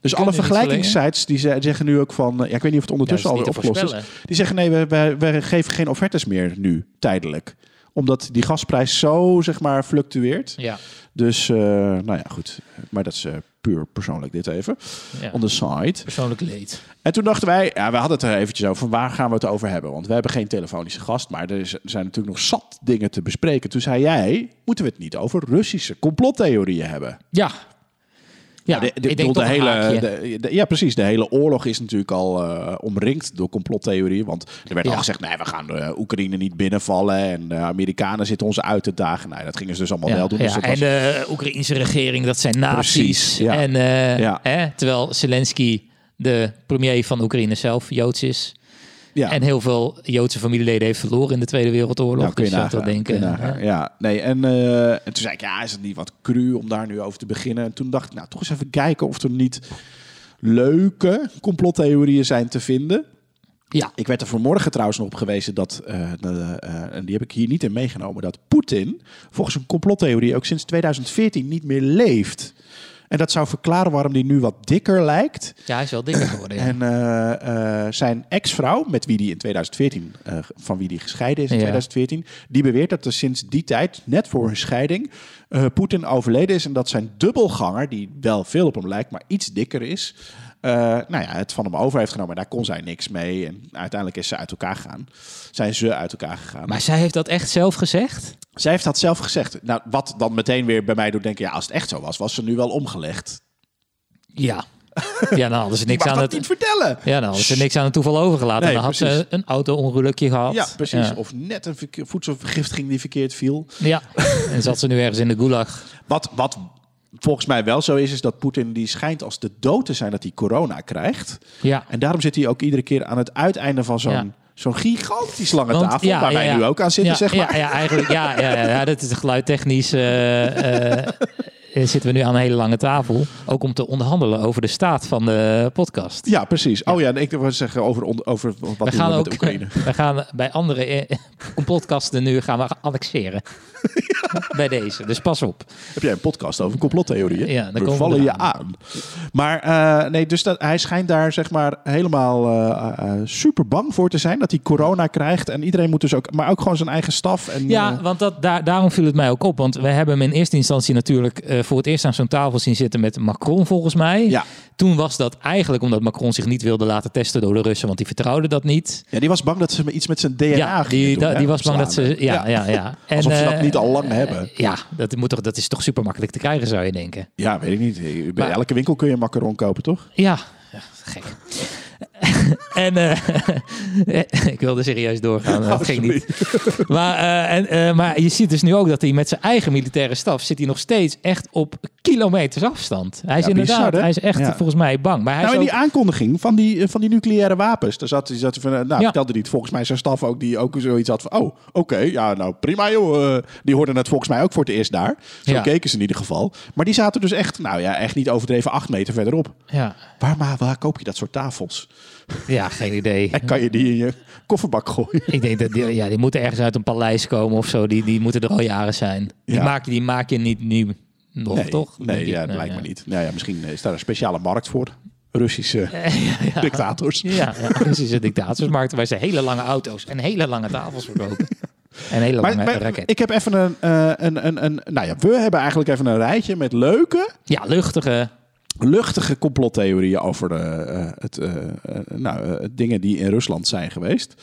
[SPEAKER 2] Dus alle vergelijkingssites die ze- zeggen nu ook van... Ja, ik weet niet of het ondertussen
[SPEAKER 1] Ja,
[SPEAKER 2] al
[SPEAKER 1] te
[SPEAKER 2] opgelost is. Die zeggen nee, we, we, we geven geen offertes meer nu, tijdelijk. Omdat die gasprijs zo, zeg maar, fluctueert.
[SPEAKER 1] Ja.
[SPEAKER 2] Dus, eh, nou ja, goed. Maar dat is eh, puur persoonlijk dit even.
[SPEAKER 1] Ja.
[SPEAKER 2] On the side.
[SPEAKER 1] Persoonlijk leed.
[SPEAKER 2] En toen dachten wij, ja, we hadden het er eventjes over, van waar gaan we het over hebben? Want we hebben geen telefonische gast, maar er, er zijn natuurlijk nog zat dingen te bespreken. Toen zei jij, moeten we het niet over Russische complottheorieën hebben?
[SPEAKER 1] Ja. Ja,
[SPEAKER 2] de, de-
[SPEAKER 1] ik denk
[SPEAKER 2] de hele, de- de- ja, precies. De hele oorlog is natuurlijk al eh, omringd door complottheorieën. Want er werd
[SPEAKER 1] Ja.
[SPEAKER 2] al gezegd, nee, we gaan eh, Oekraïne niet binnenvallen. En de Amerikanen zitten ons uit te dagen. Nou, dat gingen ze dus allemaal
[SPEAKER 1] Ja,
[SPEAKER 2] wel doen. Dus
[SPEAKER 1] ja, en de Oekraïnse regering, dat zijn nazi's. En, eh, terwijl Zelensky, de premier van Oekraïne zelf, Joods is.
[SPEAKER 2] Ja.
[SPEAKER 1] En heel veel Joodse familieleden heeft verloren in de Tweede Wereldoorlog.
[SPEAKER 2] Nou, kun je
[SPEAKER 1] dus je
[SPEAKER 2] nagaan, kun je
[SPEAKER 1] denken.
[SPEAKER 2] nagaan. Ja, nee, en, eh, en toen zei ik, ja, is het niet wat cru om daar nu over te beginnen? En toen dacht ik, nou, toch eens even kijken of er niet leuke complottheorieën zijn te vinden.
[SPEAKER 1] Ja.
[SPEAKER 2] Ik werd er vanmorgen trouwens nog op gewezen dat, eh, de, eh, en die heb ik hier niet in meegenomen, dat Poetin volgens een complottheorie ook sinds 2014 niet meer leeft. En dat zou verklaren waarom hij nu wat dikker lijkt.
[SPEAKER 1] Ja, hij is wel dikker geworden. Ja.
[SPEAKER 2] En eh, eh, zijn ex-vrouw, met wie die in 2014, eh, van wie die gescheiden is in
[SPEAKER 1] Ja.
[SPEAKER 2] 2014, die beweert dat er sinds die tijd, net voor hun scheiding, Poetin overleden is en dat zijn dubbelganger, die wel veel op hem lijkt, maar iets dikker is, eh, nou ja, het van hem over heeft genomen. En daar kon zij niks mee. En uiteindelijk is ze uit elkaar gegaan. Zijn ze uit elkaar gegaan.
[SPEAKER 1] Maar zij heeft dat echt zelf gezegd?
[SPEAKER 2] Zij heeft dat zelf gezegd. Nou, wat dan meteen weer bij mij doet denken, ja, als het echt zo was, was ze nu wel omgelegd.
[SPEAKER 1] Ja. Ja, dan hadden ze niks aan het...
[SPEAKER 2] niet vertellen.
[SPEAKER 1] Ja, dan hadden ze niks aan het toeval overgelaten.
[SPEAKER 2] Nee,
[SPEAKER 1] dan had
[SPEAKER 2] precies.
[SPEAKER 1] ze een auto-ongelukje gehad.
[SPEAKER 2] Ja, precies.
[SPEAKER 1] Ja.
[SPEAKER 2] Of net een voedselvergiftiging die verkeerd viel.
[SPEAKER 1] Ja, en zat ze nu ergens in de gulag.
[SPEAKER 2] Wat, wat volgens mij wel zo is, is dat Poetin die schijnt als de dood te zijn dat hij corona krijgt.
[SPEAKER 1] Ja.
[SPEAKER 2] En daarom zit hij ook iedere keer aan het uiteinde van zo'n
[SPEAKER 1] Ja.
[SPEAKER 2] zo'n gigantisch lange
[SPEAKER 1] Want-
[SPEAKER 2] tafel,
[SPEAKER 1] ja,
[SPEAKER 2] waar wij
[SPEAKER 1] ja,
[SPEAKER 2] nu ook aan zitten,
[SPEAKER 1] ja,
[SPEAKER 2] zeg maar.
[SPEAKER 1] Ja, ja, eigenlijk. Ja, ja, dat is geluidtechnisch. eh, eh, eh, zitten we nu aan een hele lange tafel. Ook om te onderhandelen over de staat van de podcast.
[SPEAKER 2] Ja, precies. Oh ja, en ik wil zeggen over, over wat
[SPEAKER 1] We
[SPEAKER 2] doen
[SPEAKER 1] gaan
[SPEAKER 2] we
[SPEAKER 1] ook
[SPEAKER 2] Oekraïne.
[SPEAKER 1] we gaan bij andere complotkasten nu gaan we annexeren. Bij deze. Dus pas op.
[SPEAKER 2] Heb jij een podcast over complottheorieën?
[SPEAKER 1] Ja, dan
[SPEAKER 2] we
[SPEAKER 1] komen we
[SPEAKER 2] vallen je aan. Maar eh, nee, dus dat, hij schijnt daar zeg maar helemaal eh, eh, super bang voor te zijn dat hij corona krijgt. En iedereen moet dus ook, maar ook gewoon zijn eigen staf. En,
[SPEAKER 1] Ja, want dat, daar, daarom viel het mij ook op. Want we hebben hem in eerste instantie natuurlijk voor het eerst aan zo'n tafel zien zitten met Macron, volgens mij.
[SPEAKER 2] Ja.
[SPEAKER 1] Toen was dat eigenlijk omdat Macron zich niet wilde laten testen door de Russen, want die vertrouwde dat niet.
[SPEAKER 2] ja, die was bang dat ze iets met zijn DNA
[SPEAKER 1] ja,
[SPEAKER 2] gingen
[SPEAKER 1] die,
[SPEAKER 2] doen,
[SPEAKER 1] die was bang dat ze. Ja, ja, ja. En,
[SPEAKER 2] Alsof ze dat
[SPEAKER 1] eh,
[SPEAKER 2] niet al lang hebben.
[SPEAKER 1] Ja, dat, moet toch, dat is toch super makkelijk te krijgen, zou je denken.
[SPEAKER 2] Ja, weet ik niet. Bij
[SPEAKER 1] Maar-
[SPEAKER 2] elke winkel kun je een macaron kopen, toch?
[SPEAKER 1] Ja, ja gek. en eh, ik wilde serieus doorgaan, dat ging niet. Maar, eh, en, eh, maar je ziet dus nu ook dat hij met zijn eigen militaire staf zit hij nog steeds echt op kilometers afstand. Hij is
[SPEAKER 2] Ja,
[SPEAKER 1] inderdaad,
[SPEAKER 2] bizar,
[SPEAKER 1] hij is echt
[SPEAKER 2] Ja.
[SPEAKER 1] volgens mij bang. Maar hij
[SPEAKER 2] nou, in
[SPEAKER 1] ook,
[SPEAKER 2] die aankondiging van die, eh, van die nucleaire wapens. Daar zat, zat van, eh, nou,
[SPEAKER 1] Ja.
[SPEAKER 2] vertelde hij het volgens mij zijn staf ook, die ook zoiets had van, oh, oké, ja, nou prima joh. Eh, die hoorden het volgens mij ook voor het eerst daar. Zo keken ze in ieder geval. Maar die zaten dus echt, nou ja, echt niet overdreven acht meter verderop.
[SPEAKER 1] ja,
[SPEAKER 2] Waar, maar waar koop je dat soort tafels?
[SPEAKER 1] Ja, geen idee.
[SPEAKER 2] En kan je die in je kofferbak gooien?
[SPEAKER 1] Ik denk dat die, ja, die moeten ergens uit een paleis komen of zo. Die, die moeten er al jaren zijn. Die,
[SPEAKER 2] Ja.
[SPEAKER 1] maak, je- die maak je niet nieuw. Nog,
[SPEAKER 2] nee,
[SPEAKER 1] toch?
[SPEAKER 2] Nee, ja, dat
[SPEAKER 1] Nee,
[SPEAKER 2] lijkt
[SPEAKER 1] ja.
[SPEAKER 2] me niet. Nou ja, misschien is daar een speciale markt voor. Russische
[SPEAKER 1] ja.
[SPEAKER 2] dictators.
[SPEAKER 1] Ja, Russische dictatorsmarkten waar ze hele lange auto's en hele lange tafels verkopen. En hele
[SPEAKER 2] Maar,
[SPEAKER 1] lange
[SPEAKER 2] maar ik heb even een, eh, een, een, een... Nou ja, we hebben eigenlijk even een rijtje met leuke
[SPEAKER 1] Ja, luchtige
[SPEAKER 2] luchtige complottheorieën over de, het, uh, nou, dingen die in Rusland zijn geweest.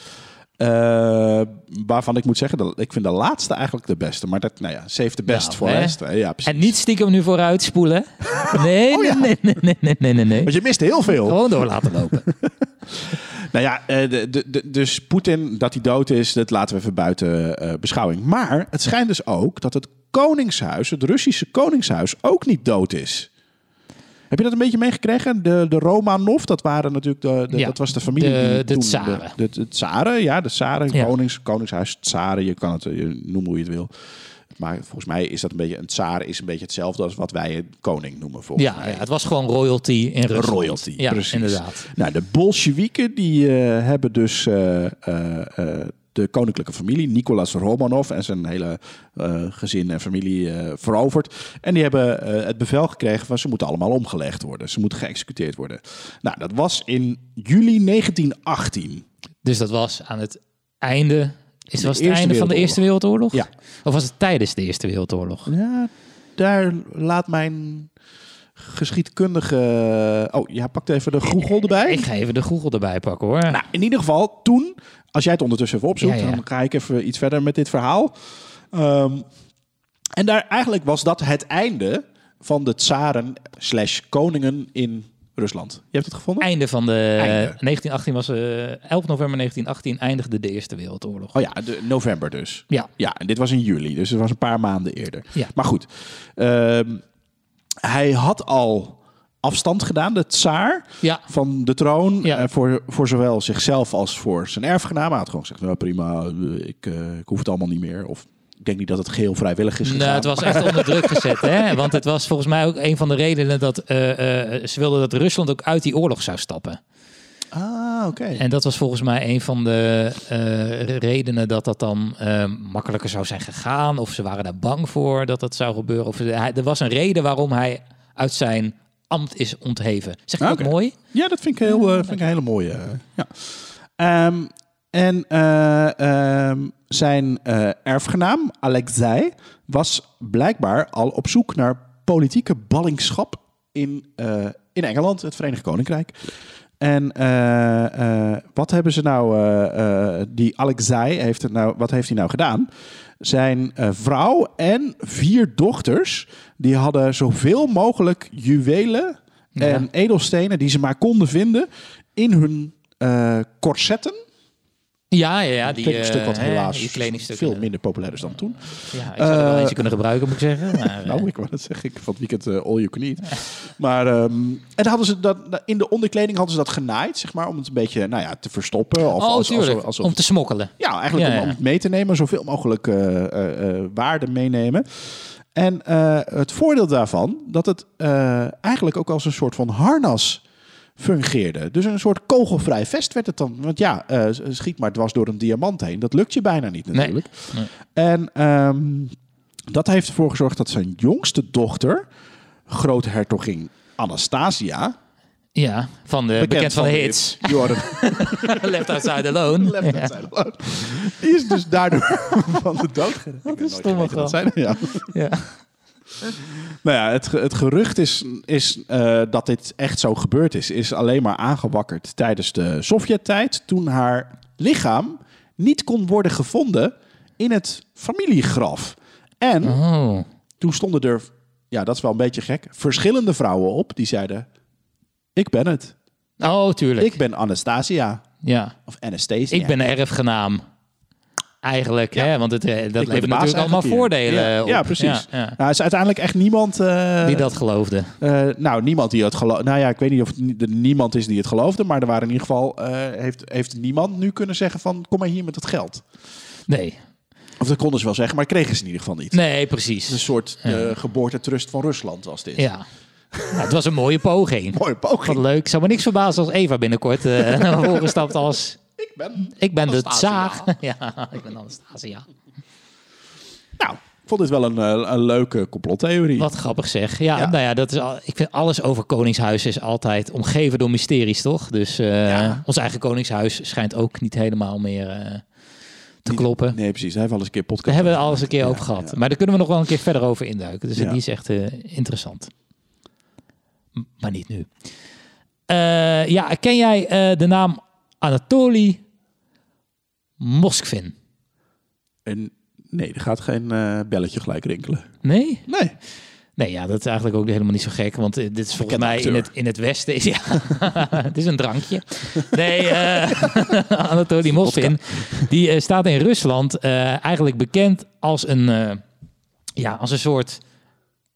[SPEAKER 2] Waarvan ik moet zeggen, dat ik vind de laatste eigenlijk de beste. Maar dat, nou ja, ze heeft de
[SPEAKER 1] nou,
[SPEAKER 2] best
[SPEAKER 1] voor
[SPEAKER 2] het rest. Ja, precies.
[SPEAKER 1] en niet stiekem nu vooruit spoelen. Oh nee, nee, nee, nee, nee, nee, nee.
[SPEAKER 2] Want je mist heel veel.
[SPEAKER 1] Gewoon door laten lopen.
[SPEAKER 2] nou ja, de, de, dus Poetin, dat hij dood is, dat laten we even buiten uh, beschouwing. Maar het schijnt dus ook dat het Koningshuis, het Russische Koningshuis, ook niet dood is. Heb je dat een beetje meegekregen? De, de Romanov, dat waren natuurlijk de, de-
[SPEAKER 1] Ja,
[SPEAKER 2] dat was de familie
[SPEAKER 1] de-
[SPEAKER 2] die
[SPEAKER 1] de
[SPEAKER 2] toen
[SPEAKER 1] tsaren.
[SPEAKER 2] De, tsaren, ja, de tsaren,
[SPEAKER 1] Ja.
[SPEAKER 2] konings, koningshuis, tsaren, je kan het je noemen hoe je het wil. Maar volgens mij is dat een beetje, een tsaar is een beetje hetzelfde als wat wij een koning noemen volgens
[SPEAKER 1] Ja,
[SPEAKER 2] mij.
[SPEAKER 1] ja, het was gewoon royalty in Rusland.
[SPEAKER 2] Royalty,
[SPEAKER 1] ja,
[SPEAKER 2] precies.
[SPEAKER 1] inderdaad.
[SPEAKER 2] Nou, de Bolsjewieken die eh, hebben dus eh, eh, de koninklijke familie, Nicolas Romanov en zijn hele eh, gezin en familie eh, veroverd. En die hebben eh, het bevel gekregen van ze moeten allemaal omgelegd worden. Ze moeten geëxecuteerd worden. Nou, dat was in juli 1918.
[SPEAKER 1] Dus dat was aan het einde... Is, was het einde van de Eerste Wereldoorlog?
[SPEAKER 2] Ja.
[SPEAKER 1] Of was het tijdens de Eerste Wereldoorlog?
[SPEAKER 2] Ja, daar laat mijn geschiedkundige... Oh, ja, pakt even de Google erbij.
[SPEAKER 1] Ik ga even de Google erbij pakken hoor.
[SPEAKER 2] Nou, in ieder geval, toen, als jij het ondertussen even opzoekt,
[SPEAKER 1] Ja, ja.
[SPEAKER 2] dan ga ik even iets verder met dit verhaal. Ehm, en daar eigenlijk was dat het einde van de tsaren slash koningen in Rusland. Je hebt het gevonden?
[SPEAKER 1] Einde van de
[SPEAKER 2] Einde.
[SPEAKER 1] 1918 was eh 11 november 1918 eindigde de Eerste Wereldoorlog.
[SPEAKER 2] Oh ja, de, november dus.
[SPEAKER 1] Ja.
[SPEAKER 2] Ja, en dit was in juli, dus het was een paar maanden eerder.
[SPEAKER 1] Ja.
[SPEAKER 2] Maar goed, ehm, hij had al afstand gedaan, de tsaar,
[SPEAKER 1] Ja.
[SPEAKER 2] van de troon.
[SPEAKER 1] Ja.
[SPEAKER 2] eh, voor, voor zowel zichzelf als voor zijn erfgenaam. Hij had gewoon gezegd, nou prima, eh, ik, eh, ik hoef het allemaal niet meer. Of ik denk niet dat het geheel vrijwillig is gegaan.
[SPEAKER 1] Nou, het was echt onder druk gezet, hè? Want het was volgens mij ook een van de redenen dat ze wilden dat Rusland ook uit die oorlog zou stappen.
[SPEAKER 2] Ah, oké.
[SPEAKER 1] En dat was volgens mij een van de redenen dat dat dan makkelijker zou zijn gegaan. Of ze waren daar bang voor dat dat zou gebeuren. Of hij, er was een reden waarom hij uit zijn ambt is ontheven. Zeg je
[SPEAKER 2] Ah,
[SPEAKER 1] dat mooi?
[SPEAKER 2] Ja, dat vind ik, heel, eh, vind ik een hele mooie. eh, ja. Ehm, en eh, ehm, zijn eh, erfgenaam, Alexei, was blijkbaar al op zoek naar politieke ballingschap in, in Engeland, het Verenigd Koninkrijk. En wat hebben ze nou, die Alexei, heeft het nou, wat heeft hij nou gedaan? Zijn eh, vrouw en vier dochters, die hadden zoveel mogelijk juwelen en edelstenen die ze maar konden vinden in hun eh, corsetten.
[SPEAKER 1] Ja, ja, ja. Die,
[SPEAKER 2] Kledingstuk wat
[SPEAKER 1] eh,
[SPEAKER 2] helaas
[SPEAKER 1] die kledingstukken.
[SPEAKER 2] veel minder populair is dan toen.
[SPEAKER 1] Ja, ik zou er wel
[SPEAKER 2] Eh,
[SPEAKER 1] eentje kunnen gebruiken, moet ik zeggen. Maar, eh,
[SPEAKER 2] Nou, ik wou dat zeggen. Ik van het weekend eh, all you can eat. Maar ehm, en hadden ze dat, in de onderkleding hadden ze dat genaaid, zeg maar, om het een beetje nou ja, te verstoppen. Of
[SPEAKER 1] oh,
[SPEAKER 2] als-
[SPEAKER 1] Om te smokkelen.
[SPEAKER 2] Ja, eigenlijk
[SPEAKER 1] Ja,
[SPEAKER 2] om,
[SPEAKER 1] ja.
[SPEAKER 2] om het mee te nemen, zoveel mogelijk eh, eh, eh, waarde meenemen. En eh, het voordeel daarvan, dat het eh, eigenlijk ook als een soort van harnas fungeerde. Dus een soort kogelvrij vest werd het dan. Want ja, eh, schiet maar dwars door een diamant heen. Dat lukt je bijna niet natuurlijk.
[SPEAKER 1] Nee.
[SPEAKER 2] En ehm, dat heeft ervoor gezorgd dat zijn jongste dochter, grote hertogin Anastasia...
[SPEAKER 1] Ja, van de, bekend, van de hits.
[SPEAKER 2] Jordan
[SPEAKER 1] Left Outside Alone.
[SPEAKER 2] Left
[SPEAKER 1] Ja.
[SPEAKER 2] Outside Alone. Die is dus daardoor van de dood gered. Wat
[SPEAKER 1] een stomme grap.
[SPEAKER 2] zijn. Ja.
[SPEAKER 1] Ja.
[SPEAKER 2] Nou ja, het, het gerucht is, is eh, dat dit echt zo gebeurd is, is alleen maar aangewakkerd tijdens de Sovjet-tijd, toen haar lichaam niet kon worden gevonden in het familiegraf. En
[SPEAKER 1] Oh.
[SPEAKER 2] toen stonden er, ja, dat is wel een beetje gek, verschillende vrouwen op die zeiden: Ik ben het.
[SPEAKER 1] oh, tuurlijk.
[SPEAKER 2] Ik ben Anastasia.
[SPEAKER 1] ja.
[SPEAKER 2] Of Anastasia.
[SPEAKER 1] Ik ben een erfgenaam. Eigenlijk,
[SPEAKER 2] Ja.
[SPEAKER 1] hè? want het, eh, dat
[SPEAKER 2] Ik
[SPEAKER 1] levert natuurlijk allemaal
[SPEAKER 2] hier.
[SPEAKER 1] voordelen
[SPEAKER 2] Ja,
[SPEAKER 1] op.
[SPEAKER 2] ja, precies.
[SPEAKER 1] Ja.
[SPEAKER 2] Nou, is uiteindelijk echt niemand... eh,
[SPEAKER 1] Die dat geloofde.
[SPEAKER 2] eh, nou, niemand die het geloofde. Nou ja, ik weet niet of er niemand is die het geloofde. Maar er waren in ieder geval... heeft, heeft niemand nu kunnen zeggen van... Kom maar hier met het geld.
[SPEAKER 1] Nee.
[SPEAKER 2] Of dat konden ze wel zeggen, maar kregen ze in ieder geval niet.
[SPEAKER 1] Nee, precies.
[SPEAKER 2] een soort eh, geboortetrust van Rusland was dit.
[SPEAKER 1] Ja. Ja, het was een mooie poging.
[SPEAKER 2] Mooie poging.
[SPEAKER 1] Wat leuk. Zou me niks verbazen als Eva binnenkort naar voren stapt als...
[SPEAKER 2] Ik ben...
[SPEAKER 1] Ik ben de tsaar. Ja, ik ben Anastasia.
[SPEAKER 2] Nou, ik vond dit wel een, eh, een leuke complottheorie.
[SPEAKER 1] Wat grappig zeg. Ja,
[SPEAKER 2] Ja.
[SPEAKER 1] nou ja, dat is al, ik vind alles over Koningshuis is altijd omgeven door mysteries, toch? Dus eh,
[SPEAKER 2] Ja.
[SPEAKER 1] ons eigen Koningshuis schijnt ook niet helemaal meer eh, te kloppen.
[SPEAKER 2] Nee, precies. Hij heeft al eens een keer podcast.
[SPEAKER 1] Daar hebben we al eens een keer
[SPEAKER 2] Ja,
[SPEAKER 1] over gehad.
[SPEAKER 2] ja.
[SPEAKER 1] Maar daar kunnen we nog wel een keer verder over induiken. Dus
[SPEAKER 2] Ja.
[SPEAKER 1] die is echt eh, interessant. maar niet nu. Eh, ja, ken jij eh, de naam Anatoly Moskvin?
[SPEAKER 2] En nee, er gaat geen eh, belletje gelijk rinkelen.
[SPEAKER 1] Nee?
[SPEAKER 2] Nee.
[SPEAKER 1] Nee, ja, dat is eigenlijk ook helemaal niet zo gek. Want eh, dit is volgens mij in het, in het westen. Is, ja, het is een drankje. Nee, eh Anatoly Moskvin. Die staat in Rusland eigenlijk bekend als een, ja, als een soort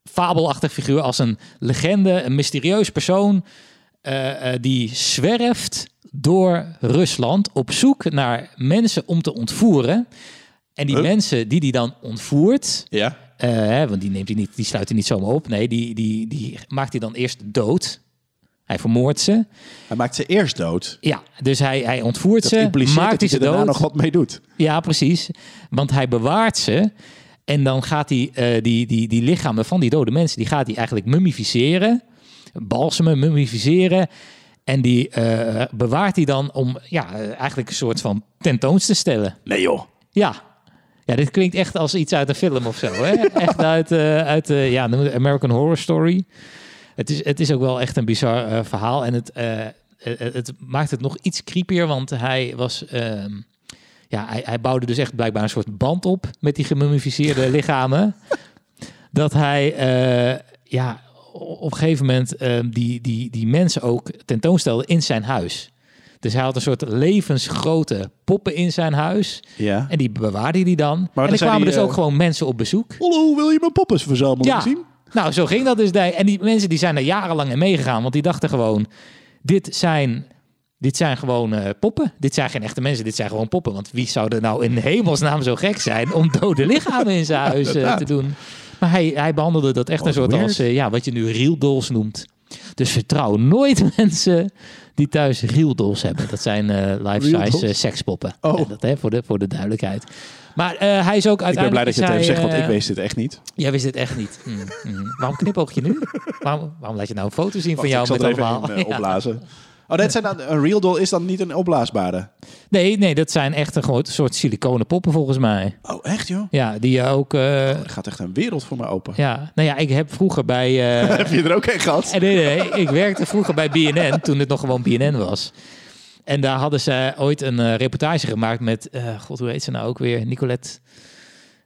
[SPEAKER 1] fabelachtig figuur. Als een legende, een mysterieus persoon. die zwerft door Rusland op zoek naar mensen om te ontvoeren. En die
[SPEAKER 2] Huh?
[SPEAKER 1] mensen die die dan ontvoert,
[SPEAKER 2] Ja.
[SPEAKER 1] eh, want die, neemt hij niet, die sluit hij niet zomaar op. Nee, die, die, die maakt hij dan eerst dood. Hij vermoordt ze.
[SPEAKER 2] Hij maakt ze eerst dood.
[SPEAKER 1] Ja, dus hij, hij ontvoert
[SPEAKER 2] Dat
[SPEAKER 1] ze, maakt hij ze
[SPEAKER 2] daarna
[SPEAKER 1] dood.
[SPEAKER 2] nog wat mee doet.
[SPEAKER 1] Ja, precies. Want hij bewaart ze. En dan gaat hij eh, die, die, die lichamen van die dode mensen, die gaat hij eigenlijk mummificeren. Balsemen, mummificeren. En die eh, bewaart hij dan om ja, eigenlijk een soort van tentoons te stellen.
[SPEAKER 2] Nee joh.
[SPEAKER 1] Ja. Ja, dit klinkt echt als iets uit een film of zo. Hè? Echt uit, eh, uit eh, ja, American Horror Story. Het is, het is ook wel echt een bizar verhaal. En het, het, maakt het nog iets creepier, want hij was... ehm, ja, hij, hij bouwde dus echt blijkbaar een soort band op met die gemummificeerde lichamen. Dat hij ja, op een gegeven moment ehm, die, die, die mensen ook tentoonstelde in zijn huis. Dus hij had een soort levensgrote poppen in zijn huis.
[SPEAKER 2] Ja.
[SPEAKER 1] En die bewaarde hij dan.
[SPEAKER 2] dan
[SPEAKER 1] en er kwamen dus ook
[SPEAKER 2] eh,
[SPEAKER 1] gewoon mensen op bezoek.
[SPEAKER 2] Hallo, wil je mijn poppen verzamelen
[SPEAKER 1] Ja,
[SPEAKER 2] zien?
[SPEAKER 1] nou zo ging dat dus. En die mensen die zijn er jarenlang in meegegaan. Want die dachten gewoon, dit zijn, dit zijn gewoon eh, poppen. Dit zijn geen echte mensen, dit zijn gewoon poppen. Want wie zou er nou in hemelsnaam zo gek zijn om dode lichamen in zijn huis eh, te doen? Maar hij, hij behandelde dat echt een
[SPEAKER 2] Wat
[SPEAKER 1] soort
[SPEAKER 2] weird.
[SPEAKER 1] als, eh, ja, wat je nu real dolls noemt. Dus vertrouw nooit mensen die thuis real dolls hebben. Dat zijn eh
[SPEAKER 2] Real
[SPEAKER 1] life-size
[SPEAKER 2] dolls?
[SPEAKER 1] eh, sekspoppen.
[SPEAKER 2] Oh.
[SPEAKER 1] Eh, Dat, hè, voor, de, voor de duidelijkheid. Maar eh, hij is ook
[SPEAKER 2] Ik
[SPEAKER 1] uiteindelijk...
[SPEAKER 2] ben blij dat je het even zegt, want ik
[SPEAKER 1] eh,
[SPEAKER 2] wist dit echt niet.
[SPEAKER 1] Jij wist dit echt niet. Mm, mm. Waarom knipoog je nu? Waarom, waarom laat je nou een foto zien
[SPEAKER 2] Wacht,
[SPEAKER 1] van jou
[SPEAKER 2] ik zal
[SPEAKER 1] met
[SPEAKER 2] er even in, eh,
[SPEAKER 1] Ja.
[SPEAKER 2] Oh, dat zijn dan, een real doll is dan niet een opblaasbare?
[SPEAKER 1] Nee, nee, dat zijn echt een soort siliconen poppen volgens mij.
[SPEAKER 2] Oh, echt joh?
[SPEAKER 1] Ja, die je ook... eh,
[SPEAKER 2] Er gaat echt een wereld voor me open.
[SPEAKER 1] ja, nou ja, ik heb vroeger bij... eh,
[SPEAKER 2] Heb je er ook een gehad?
[SPEAKER 1] Eh, Nee, nee, ik werkte vroeger bij BNN, toen het nog gewoon BNN was. En daar hadden ze ooit een eh, reportage gemaakt met, eh, god, hoe heet ze nou ook weer? Nicolette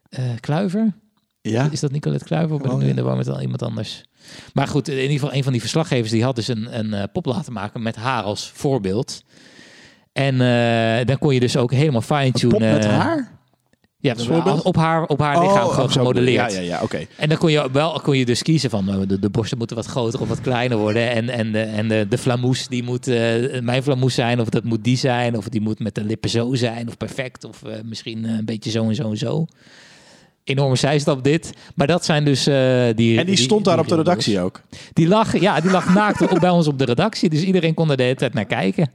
[SPEAKER 1] eh, Kluiver?
[SPEAKER 2] Ja.
[SPEAKER 1] Is dat Nicolette Kluiver of ben ik
[SPEAKER 2] Oh,
[SPEAKER 1] nu in de war met iemand anders? Maar goed, in ieder geval een van die verslaggevers die had dus een, een eh, pop laten maken met haar als voorbeeld. En eh, dan kon je dus ook helemaal fine-tunen.
[SPEAKER 2] Pop met haar?
[SPEAKER 1] Ja, op haar, op haar lichaam
[SPEAKER 2] Oh,
[SPEAKER 1] gewoon
[SPEAKER 2] zo.
[SPEAKER 1] gemodelleerd.
[SPEAKER 2] Ja, ja, ja, oké.
[SPEAKER 1] En dan kon je wel kon je dus kiezen van eh, de, de borsten moeten wat groter of wat kleiner worden. En, en, de, en de, de flamoes, die moet mijn flamoes zijn, of dat moet die zijn, of die moet met de lippen zo zijn, of perfect, of misschien een beetje zo en zo en zo. Enorme zijstap dit. Maar dat zijn dus eh, die...
[SPEAKER 2] En die stond daar op de redactie ook.
[SPEAKER 1] Die lag, ja, die lag naakt op bij ons op de redactie. Dus iedereen kon er de hele tijd naar kijken.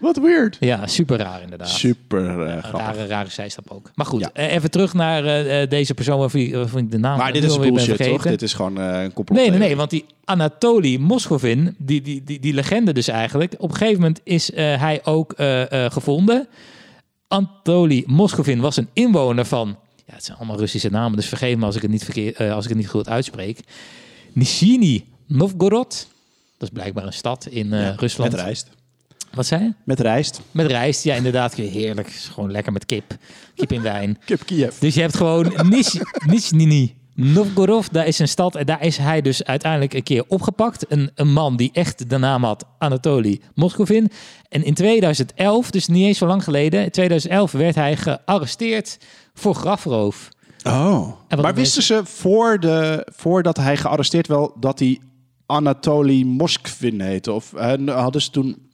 [SPEAKER 2] Wat weird.
[SPEAKER 1] Ja, super raar inderdaad.
[SPEAKER 2] Super grappig.
[SPEAKER 1] Rare, rare zijstap ook. Maar goed,
[SPEAKER 2] Ja.
[SPEAKER 1] eh, even terug naar deze persoon waarvan ik, de naam
[SPEAKER 2] Maar dit is bullshit, toch? Dit is gewoon een complot.
[SPEAKER 1] Nee, nee, nee, want die Anatoly Moskovin, die, die, die, die legende dus eigenlijk, op een gegeven moment is hij ook gevonden. Anatoly Moskovin was een inwoner van, ja, het zijn allemaal Russische namen, dus vergeef me als ik het niet, verkeer, eh, als ik het niet goed uitspreek. Nizhny Novgorod, dat is blijkbaar een stad in eh, Rusland.
[SPEAKER 2] Met rijst.
[SPEAKER 1] Wat zei je?
[SPEAKER 2] Met rijst.
[SPEAKER 1] Met rijst, ja inderdaad, heerlijk. Gewoon lekker met kip, kip in wijn.
[SPEAKER 2] Kip Kiev.
[SPEAKER 1] Dus je hebt gewoon Nish- Nizhny Novgorod, daar is een stad. En daar is hij dus uiteindelijk een keer opgepakt. Een, een man die echt de naam had, Anatoly Moskovin. En in 2011, dus niet eens zo lang geleden, in 2011 werd hij gearresteerd voor grafroof.
[SPEAKER 2] Oh. Maar wisten ze voor de, voordat hij gearresteerd wel dat hij Anatoly Moskvin heette? Of eh, hadden ze toen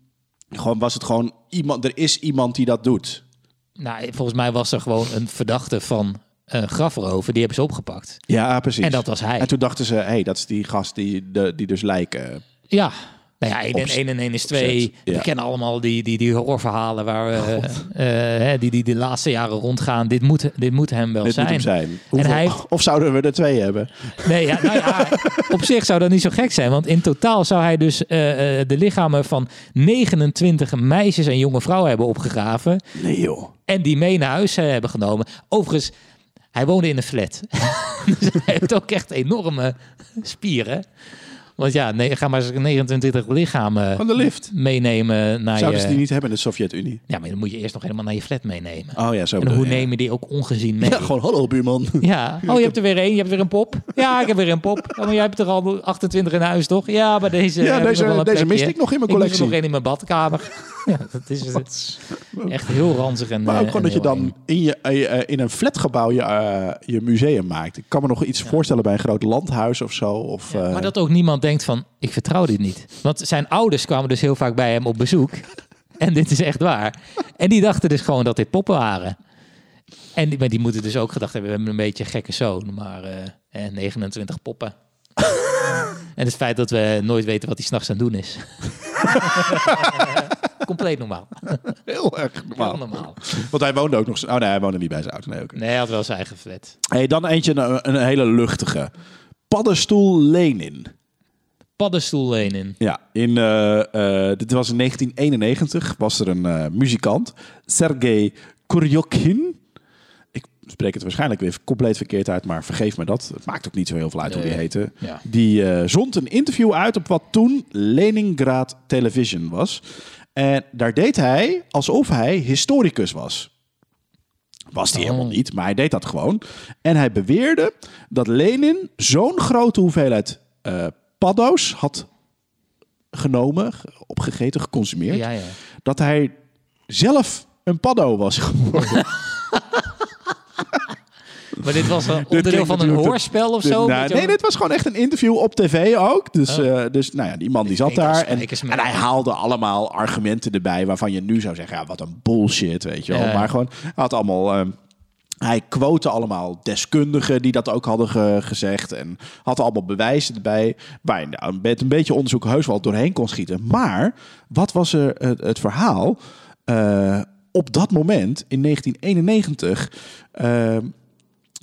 [SPEAKER 2] gewoon was het gewoon iemand? Er is iemand die dat doet.
[SPEAKER 1] Nou, volgens mij was er gewoon een verdachte van uh, grafroven. Die hebben ze opgepakt.
[SPEAKER 2] Ja, precies.
[SPEAKER 1] En dat was hij.
[SPEAKER 2] En toen dachten ze, hé, hey, dat is die gast die, de, die dus lijken.
[SPEAKER 1] Ja. Nou ja, 1
[SPEAKER 2] Op-
[SPEAKER 1] en 1 en 1 is 2.
[SPEAKER 2] opzet, ja.
[SPEAKER 1] We kennen allemaal die, die, die horrorverhalen waar we, eh, hè, die, die de laatste jaren rondgaan. Dit moet, dit moet hem wel
[SPEAKER 2] Dit
[SPEAKER 1] zijn.
[SPEAKER 2] moet hem zijn.
[SPEAKER 1] En hij heeft,
[SPEAKER 2] Of zouden we er twee hebben?
[SPEAKER 1] nee, ja, nou ja, op zich zou dat niet zo gek zijn. Want in totaal zou hij dus eh, eh, de lichamen van 29 meisjes en jonge vrouwen hebben opgegraven.
[SPEAKER 2] Nee joh.
[SPEAKER 1] En die mee naar huis eh, hebben genomen. Overigens, hij woonde in een flat. dus hij heeft ook echt enorme spieren. Want ja, nee, ga maar eens 29 lichamen
[SPEAKER 2] Van de lift.
[SPEAKER 1] meenemen naar
[SPEAKER 2] Zouden
[SPEAKER 1] je...
[SPEAKER 2] ze die niet hebben in de Sovjet-Unie?
[SPEAKER 1] Ja, maar dan moet je eerst nog helemaal naar je flat meenemen.
[SPEAKER 2] Oh ja, zo
[SPEAKER 1] en hoe
[SPEAKER 2] ja.
[SPEAKER 1] je die ook ongezien mee?
[SPEAKER 2] Ja, gewoon hallo buurman.
[SPEAKER 1] Ja. Oh, je hebt er weer één. Je hebt weer een pop. Ja, ik heb weer een pop. Oh, maar jij hebt er al 28 in huis, toch? Ja, maar deze.
[SPEAKER 2] Ja,
[SPEAKER 1] heb ik
[SPEAKER 2] deze- deze miste ik nog in mijn
[SPEAKER 1] Ik moest er
[SPEAKER 2] collectie.
[SPEAKER 1] nog één in mijn badkamer. Ja, dat is het. Echt heel ranzig en.
[SPEAKER 2] Maar
[SPEAKER 1] eh,
[SPEAKER 2] ook gewoon
[SPEAKER 1] en
[SPEAKER 2] dat je dan
[SPEAKER 1] eng.
[SPEAKER 2] in, je, eh, eh, in een flatgebouw je, eh, je museum maakt. Ik kan me nog iets voorstellen bij een groot landhuis of zo. Of, eh,
[SPEAKER 1] Maar dat ook niemand denkt van, ik vertrouw dit niet. Want zijn ouders kwamen dus heel vaak bij hem op bezoek. En dit is echt waar. En die dachten dus gewoon dat dit poppen waren. En die, maar die moeten dus ook gedacht hebben, we hebben een beetje een gekke zoon. Maar eh, eh, 29 poppen. en het feit dat we nooit weten wat hij s'nachts aan het doen is. Compleet normaal.
[SPEAKER 2] Heel erg normaal.
[SPEAKER 1] Heel normaal.
[SPEAKER 2] Want hij woonde ook nog... Oh nee, hij woonde niet bij zijn ouders. Nee.
[SPEAKER 1] Nee, hij had wel zijn eigen flat.
[SPEAKER 2] Hey, dan eentje, een, een hele luchtige. Paddenstoel Lenin.
[SPEAKER 1] Paddenstoel Lenin.
[SPEAKER 2] Ja, in, eh, eh, dit was in 1991. Was er een eh, muzikant, Sergei Kuryokin. Ik spreek het waarschijnlijk weer compleet verkeerd uit, maar vergeef me dat. Het maakt ook niet zo heel veel uit hoe die heette.
[SPEAKER 1] Ja.
[SPEAKER 2] Die zond een interview uit op wat toen Leningrad Television was. En daar deed hij alsof hij historicus was. Was hij helemaal niet, maar hij deed dat gewoon. En hij beweerde dat Lenin zo'n grote hoeveelheid eh paddo's had genomen, opgegeten, geconsumeerd,
[SPEAKER 1] Ja, ja.
[SPEAKER 2] dat hij zelf een paddo was geworden.
[SPEAKER 1] Maar dit was een onderdeel van een hoorspel of zo?
[SPEAKER 2] nou, nee, dit was gewoon echt een interview op tv ook. Dus,
[SPEAKER 1] Oh.
[SPEAKER 2] eh, dus nou ja, die man die zat daar. En, en hij haalde allemaal argumenten erbij waarvan je nu zou zeggen, ja, wat een bullshit, weet je wel.
[SPEAKER 1] Ja.
[SPEAKER 2] Maar gewoon, hij had allemaal... ehm, hij quote allemaal deskundigen die dat ook hadden ge- gezegd. En had allemaal bewijzen erbij. Waar je nou, met een beetje onderzoek heus wel doorheen kon schieten. Maar wat was er het, het verhaal? Eh, op dat moment, in 1991... eh,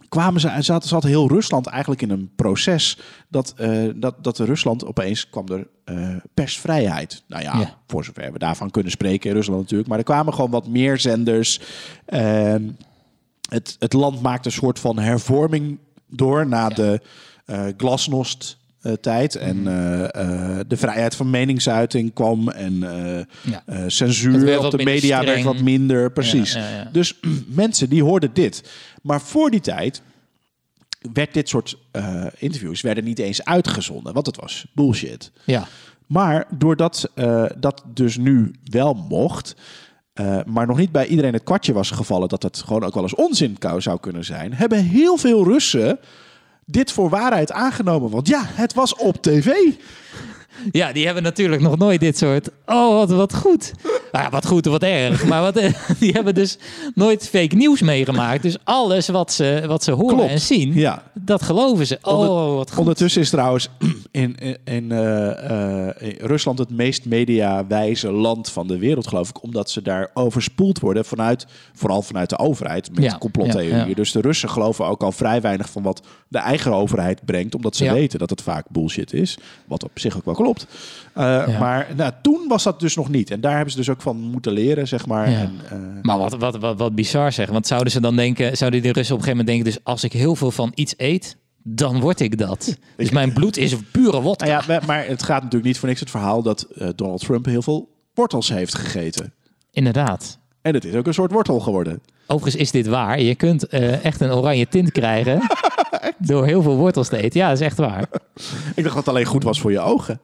[SPEAKER 2] kwamen ze, zat, zat heel Rusland eigenlijk in een proces dat, eh, dat, dat Rusland opeens kwam er eh, persvrijheid. Nou ja,
[SPEAKER 1] Ja.
[SPEAKER 2] voor zover we daarvan kunnen spreken in Rusland natuurlijk. Maar er kwamen gewoon wat meer zenders. Ehm, het, het land maakte een soort van hervorming door na de eh glasnost. eh, tijd en eh, eh, de vrijheid van meningsuiting kwam en
[SPEAKER 1] Ja.
[SPEAKER 2] censuur op de media werd wat minder, precies.
[SPEAKER 1] Ja, ja, ja.
[SPEAKER 2] Dus mensen die hoorden dit. Maar voor die tijd werd dit soort interviews werden niet eens uitgezonden, want het was bullshit.
[SPEAKER 1] Ja.
[SPEAKER 2] Maar doordat dat dus nu wel mocht, eh, maar nog niet bij iedereen het kwartje was gevallen dat het gewoon ook wel eens onzin zou kunnen zijn, hebben heel veel Russen dit voor waarheid aangenomen. Want ja, het was op tv.
[SPEAKER 1] Ja, die hebben natuurlijk nog nooit dit soort. Oh, wat, wat goed. Nou ja, wat goed en wat erg. Maar wat, die hebben dus nooit fake nieuws meegemaakt. Dus alles wat ze, wat ze horen
[SPEAKER 2] Klopt.
[SPEAKER 1] en zien,
[SPEAKER 2] Ja.
[SPEAKER 1] dat geloven ze. Oh, wat goed.
[SPEAKER 2] Ondertussen is trouwens in, in, in, eh, eh, in Rusland het meest mediawijze land van de wereld, geloof ik. Omdat ze daar overspoeld worden vanuit, vooral vanuit de overheid, met
[SPEAKER 1] Ja,
[SPEAKER 2] complottheorieën.
[SPEAKER 1] ja.
[SPEAKER 2] Dus de Russen geloven ook al vrij weinig van wat de eigen overheid brengt. Omdat ze weten dat het vaak bullshit is. Wat op zich ook wel klopt. Eh,
[SPEAKER 1] Ja.
[SPEAKER 2] Maar nou, toen was dat dus nog niet. En daar hebben ze dus ook van moeten leren, zeg maar.
[SPEAKER 1] Ja.
[SPEAKER 2] En, eh,
[SPEAKER 1] Maar wat, wat, wat, wat bizar zeg. Want zouden ze dan denken, zouden die Russen op een gegeven moment denken, dus als ik heel veel van iets eet, dan word ik dat. Dus mijn bloed is pure wodka.
[SPEAKER 2] nou ja, maar- maar het gaat natuurlijk niet voor niks het verhaal dat eh, Donald Trump heel veel wortels heeft gegeten.
[SPEAKER 1] Inderdaad.
[SPEAKER 2] En het is ook een soort wortel geworden.
[SPEAKER 1] Overigens is dit waar. Je kunt eh, echt een oranje tint krijgen door heel veel wortels te eten. Ja, dat is echt waar.
[SPEAKER 2] Ik dacht dat het alleen goed was voor je ogen.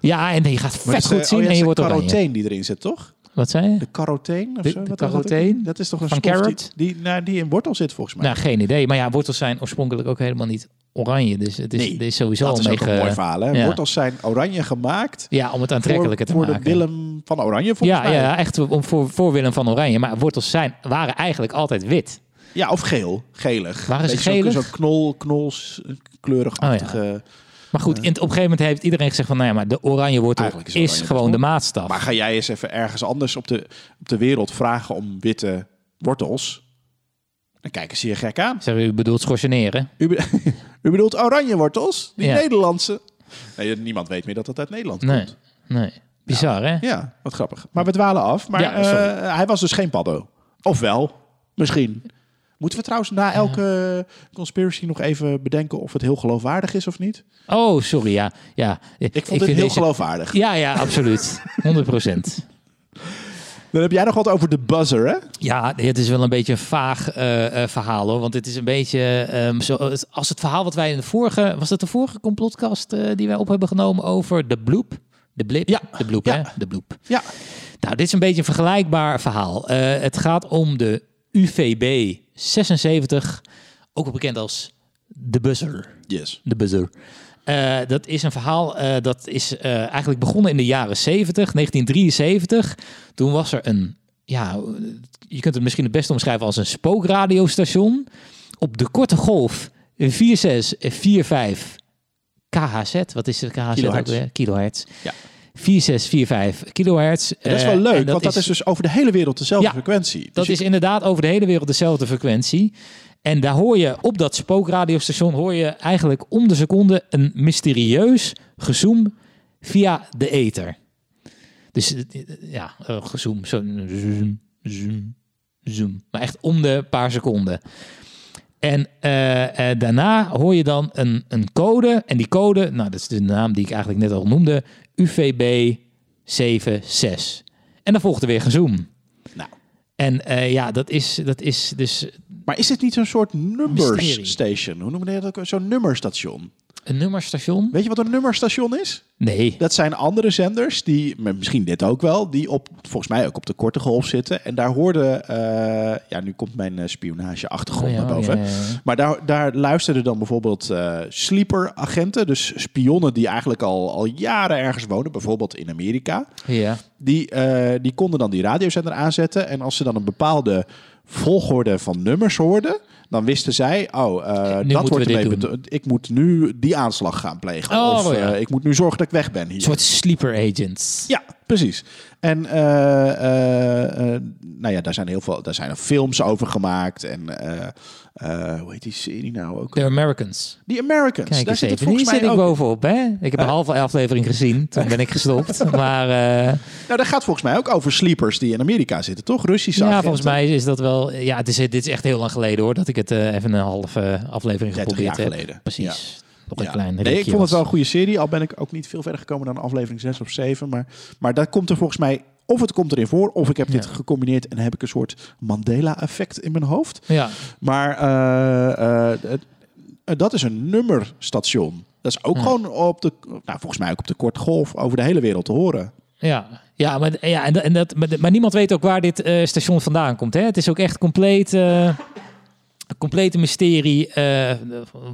[SPEAKER 1] Ja, en je gaat vet
[SPEAKER 2] is,
[SPEAKER 1] goed
[SPEAKER 2] eh,
[SPEAKER 1] zien
[SPEAKER 2] oh ja,
[SPEAKER 1] en je wordt oranje.
[SPEAKER 2] carotene die erin zit, toch?
[SPEAKER 1] Wat zei je?
[SPEAKER 2] De carotene of
[SPEAKER 1] De-
[SPEAKER 2] zo?
[SPEAKER 1] de
[SPEAKER 2] Wat was dat is toch een
[SPEAKER 1] Van
[SPEAKER 2] stof
[SPEAKER 1] carrot?
[SPEAKER 2] Die, die, nou, die in wortel zit, volgens mij.
[SPEAKER 1] Nou, geen idee. Maar ja, wortels zijn oorspronkelijk ook helemaal niet oranje. Dus het is,
[SPEAKER 2] Nee,
[SPEAKER 1] het is sowieso
[SPEAKER 2] dat
[SPEAKER 1] al
[SPEAKER 2] is ook een mooi verhaal, hè?
[SPEAKER 1] Ja.
[SPEAKER 2] Wortels zijn oranje gemaakt
[SPEAKER 1] Ja, om het aantrekkelijker
[SPEAKER 2] voor,
[SPEAKER 1] te
[SPEAKER 2] voor
[SPEAKER 1] maken.
[SPEAKER 2] de Willem van Oranje, volgens
[SPEAKER 1] ja,
[SPEAKER 2] mij.
[SPEAKER 1] ja, echt om voor, voor Willem van Oranje. Maar wortels zijn, waren eigenlijk altijd wit.
[SPEAKER 2] Ja, of geel. Gelig.
[SPEAKER 1] Ze
[SPEAKER 2] Beetje zo'n- knol, knols, kleurigachtige...
[SPEAKER 1] Maar goed, in, op een gegeven moment heeft iedereen gezegd van... nou ja, maar de oranje wortel
[SPEAKER 2] Eigenlijk
[SPEAKER 1] is,
[SPEAKER 2] is
[SPEAKER 1] gewoon de maatstaf.
[SPEAKER 2] Maar ga jij eens even ergens anders op de, op de wereld vragen om witte wortels? Dan kijken ze je gek aan.
[SPEAKER 1] U bedoelt schorseneren?
[SPEAKER 2] U, be- u bedoelt oranje wortels? Die
[SPEAKER 1] Ja.
[SPEAKER 2] Nederlandse? Nee, niemand weet meer dat dat uit Nederland
[SPEAKER 1] Nee,
[SPEAKER 2] komt.
[SPEAKER 1] nee. Bizar, hè?
[SPEAKER 2] Ja, wat grappig. Maar we dwalen af. Maar
[SPEAKER 1] Ja,
[SPEAKER 2] eh, hij was dus geen paddo. Of wel, misschien. Moeten we trouwens na elke conspiracy nog even bedenken of het heel geloofwaardig is of niet?
[SPEAKER 1] Oh, sorry, ja. ja.
[SPEAKER 2] Ik vond
[SPEAKER 1] vind
[SPEAKER 2] dit heel
[SPEAKER 1] deze-
[SPEAKER 2] geloofwaardig.
[SPEAKER 1] Ja, ja, absoluut. 100 procent.
[SPEAKER 2] Dan heb jij nog wat over de buzzer, hè?
[SPEAKER 1] Ja, het is wel een beetje een vaag eh, eh, verhaal hoor. Want het is een beetje ehm, zo, het- als het verhaal wat wij in de vorige, was dat de vorige complotcast eh, die wij op hebben genomen over de bloep? De blip?
[SPEAKER 2] Ja.
[SPEAKER 1] De bloep,
[SPEAKER 2] Ja.
[SPEAKER 1] hè? De bloep.
[SPEAKER 2] Ja.
[SPEAKER 1] Nou, dit is een beetje een vergelijkbaar verhaal. Het gaat om de UVB 76, ook wel bekend als de buzzer.
[SPEAKER 2] Yes.
[SPEAKER 1] De buzzer. Eh, dat is een verhaal eh, dat is eh, eigenlijk begonnen in de jaren 70, 1973. Toen was er een, ja, je kunt het misschien het beste omschrijven als een spookradiostation. Op de korte golf 4645 KHZ. Wat is het KHZ? ook
[SPEAKER 2] Kilohertz.
[SPEAKER 1] weer? Kilohertz.
[SPEAKER 2] Ja.
[SPEAKER 1] 4645 kilohertz.
[SPEAKER 2] Dat is
[SPEAKER 1] Eh,
[SPEAKER 2] wel
[SPEAKER 1] en
[SPEAKER 2] leuk, want dat is dus over de hele wereld dezelfde
[SPEAKER 1] Ja,
[SPEAKER 2] frequentie. Dus
[SPEAKER 1] dat
[SPEAKER 2] je-
[SPEAKER 1] is inderdaad over de hele wereld dezelfde frequentie. En daar hoor je op dat spookradiostation hoor je eigenlijk om de seconde een mysterieus gezoem via de ether. Dus eh, ja, eh, gezoem, zo zoom, zoom, zoom. Maar echt om de paar seconden. En eh, eh, daarna hoor je dan een, een code. En die code, nou dat is de naam die ik eigenlijk net al noemde, UVB 76. En dan volgt er weer gezoom.
[SPEAKER 2] Nou.
[SPEAKER 1] En eh, ja, dat is, dat is dus
[SPEAKER 2] Maar is dit niet zo'n soort numbers station? Hoe noemen we dat? ook? Zo'n nummerstation.
[SPEAKER 1] Een nummerstation.
[SPEAKER 2] Weet je wat een nummerstation is?
[SPEAKER 1] Nee.
[SPEAKER 2] Dat zijn andere zenders, die, misschien dit ook wel, die op, volgens mij ook op de korte golf zitten. En daar hoorden, eh, ja, nu komt mijn eh, spionage-achtergrond
[SPEAKER 1] Oh ja,
[SPEAKER 2] naar
[SPEAKER 1] oh
[SPEAKER 2] boven.
[SPEAKER 1] ja, ja, ja.
[SPEAKER 2] Maar daar, daar luisterden dan bijvoorbeeld eh sleeper-agenten, dus spionnen die eigenlijk al, al jaren ergens wonen, bijvoorbeeld in Amerika.
[SPEAKER 1] Ja.
[SPEAKER 2] Die, die konden dan die radiozender aanzetten. En als ze dan een bepaalde volgorde van nummers hoorden, dan wisten zij, oh,
[SPEAKER 1] Nu
[SPEAKER 2] dat wordt ermee Ik moet nu die aanslag gaan plegen.
[SPEAKER 1] Oh,
[SPEAKER 2] of
[SPEAKER 1] ja.
[SPEAKER 2] eh, ik moet nu zorgen dat ik weg ben hier.
[SPEAKER 1] Een soort sleeper agents.
[SPEAKER 2] Ja, precies. En eh, nou ja, daar zijn heel veel, daar zijn er films over gemaakt. En eh, hoe heet die serie nou ook?
[SPEAKER 1] The Americans.
[SPEAKER 2] The Americans.
[SPEAKER 1] Kijk
[SPEAKER 2] daar zit het.
[SPEAKER 1] Hier zit ik
[SPEAKER 2] ook.
[SPEAKER 1] bovenop. Hè? Ik heb een halve aflevering gezien. Toen ben ik gestopt. Maar eh,
[SPEAKER 2] Nou, dat gaat volgens mij ook over sleepers die in Amerika zitten, toch? Russische
[SPEAKER 1] ja,
[SPEAKER 2] agenten.
[SPEAKER 1] volgens mij is dat wel... Ja, het is, dit is echt heel lang geleden hoor. Dat ik het eh, even een halve aflevering
[SPEAKER 2] 30
[SPEAKER 1] geprobeerd
[SPEAKER 2] jaar
[SPEAKER 1] heb.
[SPEAKER 2] geleden.
[SPEAKER 1] Precies. Nog een
[SPEAKER 2] Ja.
[SPEAKER 1] klein
[SPEAKER 2] Nee, ik vond het wel een goede serie. Al ben ik ook niet veel verder gekomen dan aflevering 6 of 7. Maar, maar dat komt er volgens mij... Of het komt erin voor, of ik heb dit
[SPEAKER 1] Ja.
[SPEAKER 2] gecombineerd en heb ik een soort Mandela-effect in mijn hoofd.
[SPEAKER 1] Ja.
[SPEAKER 2] Maar eh, eh, eh, dat is een nummerstation. Dat is ook
[SPEAKER 1] Ja.
[SPEAKER 2] gewoon op de, nou, volgens mij ook op de korte golf over de hele wereld te horen.
[SPEAKER 1] Ja, ja, maar, ja en, dat- en dat, maar, maar niemand weet ook waar dit station vandaan komt. Hè? Het is ook echt compleet, eh, een complete mysterie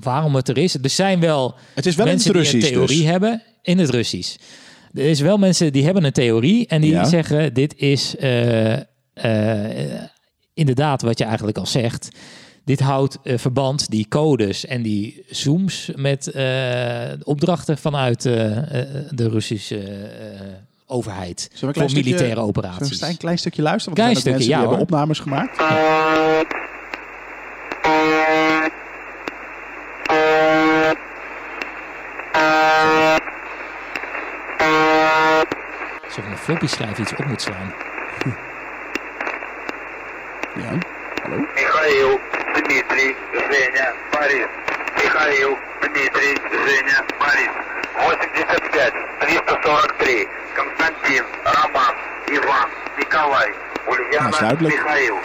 [SPEAKER 1] waarom het er is. Er zijn wel
[SPEAKER 2] Het is wel in het
[SPEAKER 1] mensen die een theorie
[SPEAKER 2] dus.
[SPEAKER 1] hebben in het Russisch. Er is wel mensen die hebben een theorie en die
[SPEAKER 2] Ja.
[SPEAKER 1] zeggen dit is eh, eh, inderdaad wat je eigenlijk al zegt. Dit houdt eh, verband, die codes en die zooms met opdrachten vanuit de Russische overheid
[SPEAKER 2] Zullen
[SPEAKER 1] voor
[SPEAKER 2] klein stukje-
[SPEAKER 1] militaire
[SPEAKER 2] Zullen
[SPEAKER 1] operaties.
[SPEAKER 2] we een klein stukje luisteren?
[SPEAKER 1] Klein
[SPEAKER 2] Want ook
[SPEAKER 1] stukje,
[SPEAKER 2] mensen die
[SPEAKER 1] ja,
[SPEAKER 2] hebben
[SPEAKER 1] hoor.
[SPEAKER 2] opnames gemaakt.
[SPEAKER 1] Alsof floppy schrijf iets op moet slaan.
[SPEAKER 2] Ja. Hallo?
[SPEAKER 11] Михаил, Дмитрий, Женя, Борис. Михаил, Дмитрий, Женя, Борис. 85, 343. Константин, Роман, Иван, Николай. Ульяна,
[SPEAKER 2] duidelijk.
[SPEAKER 11] Михаил.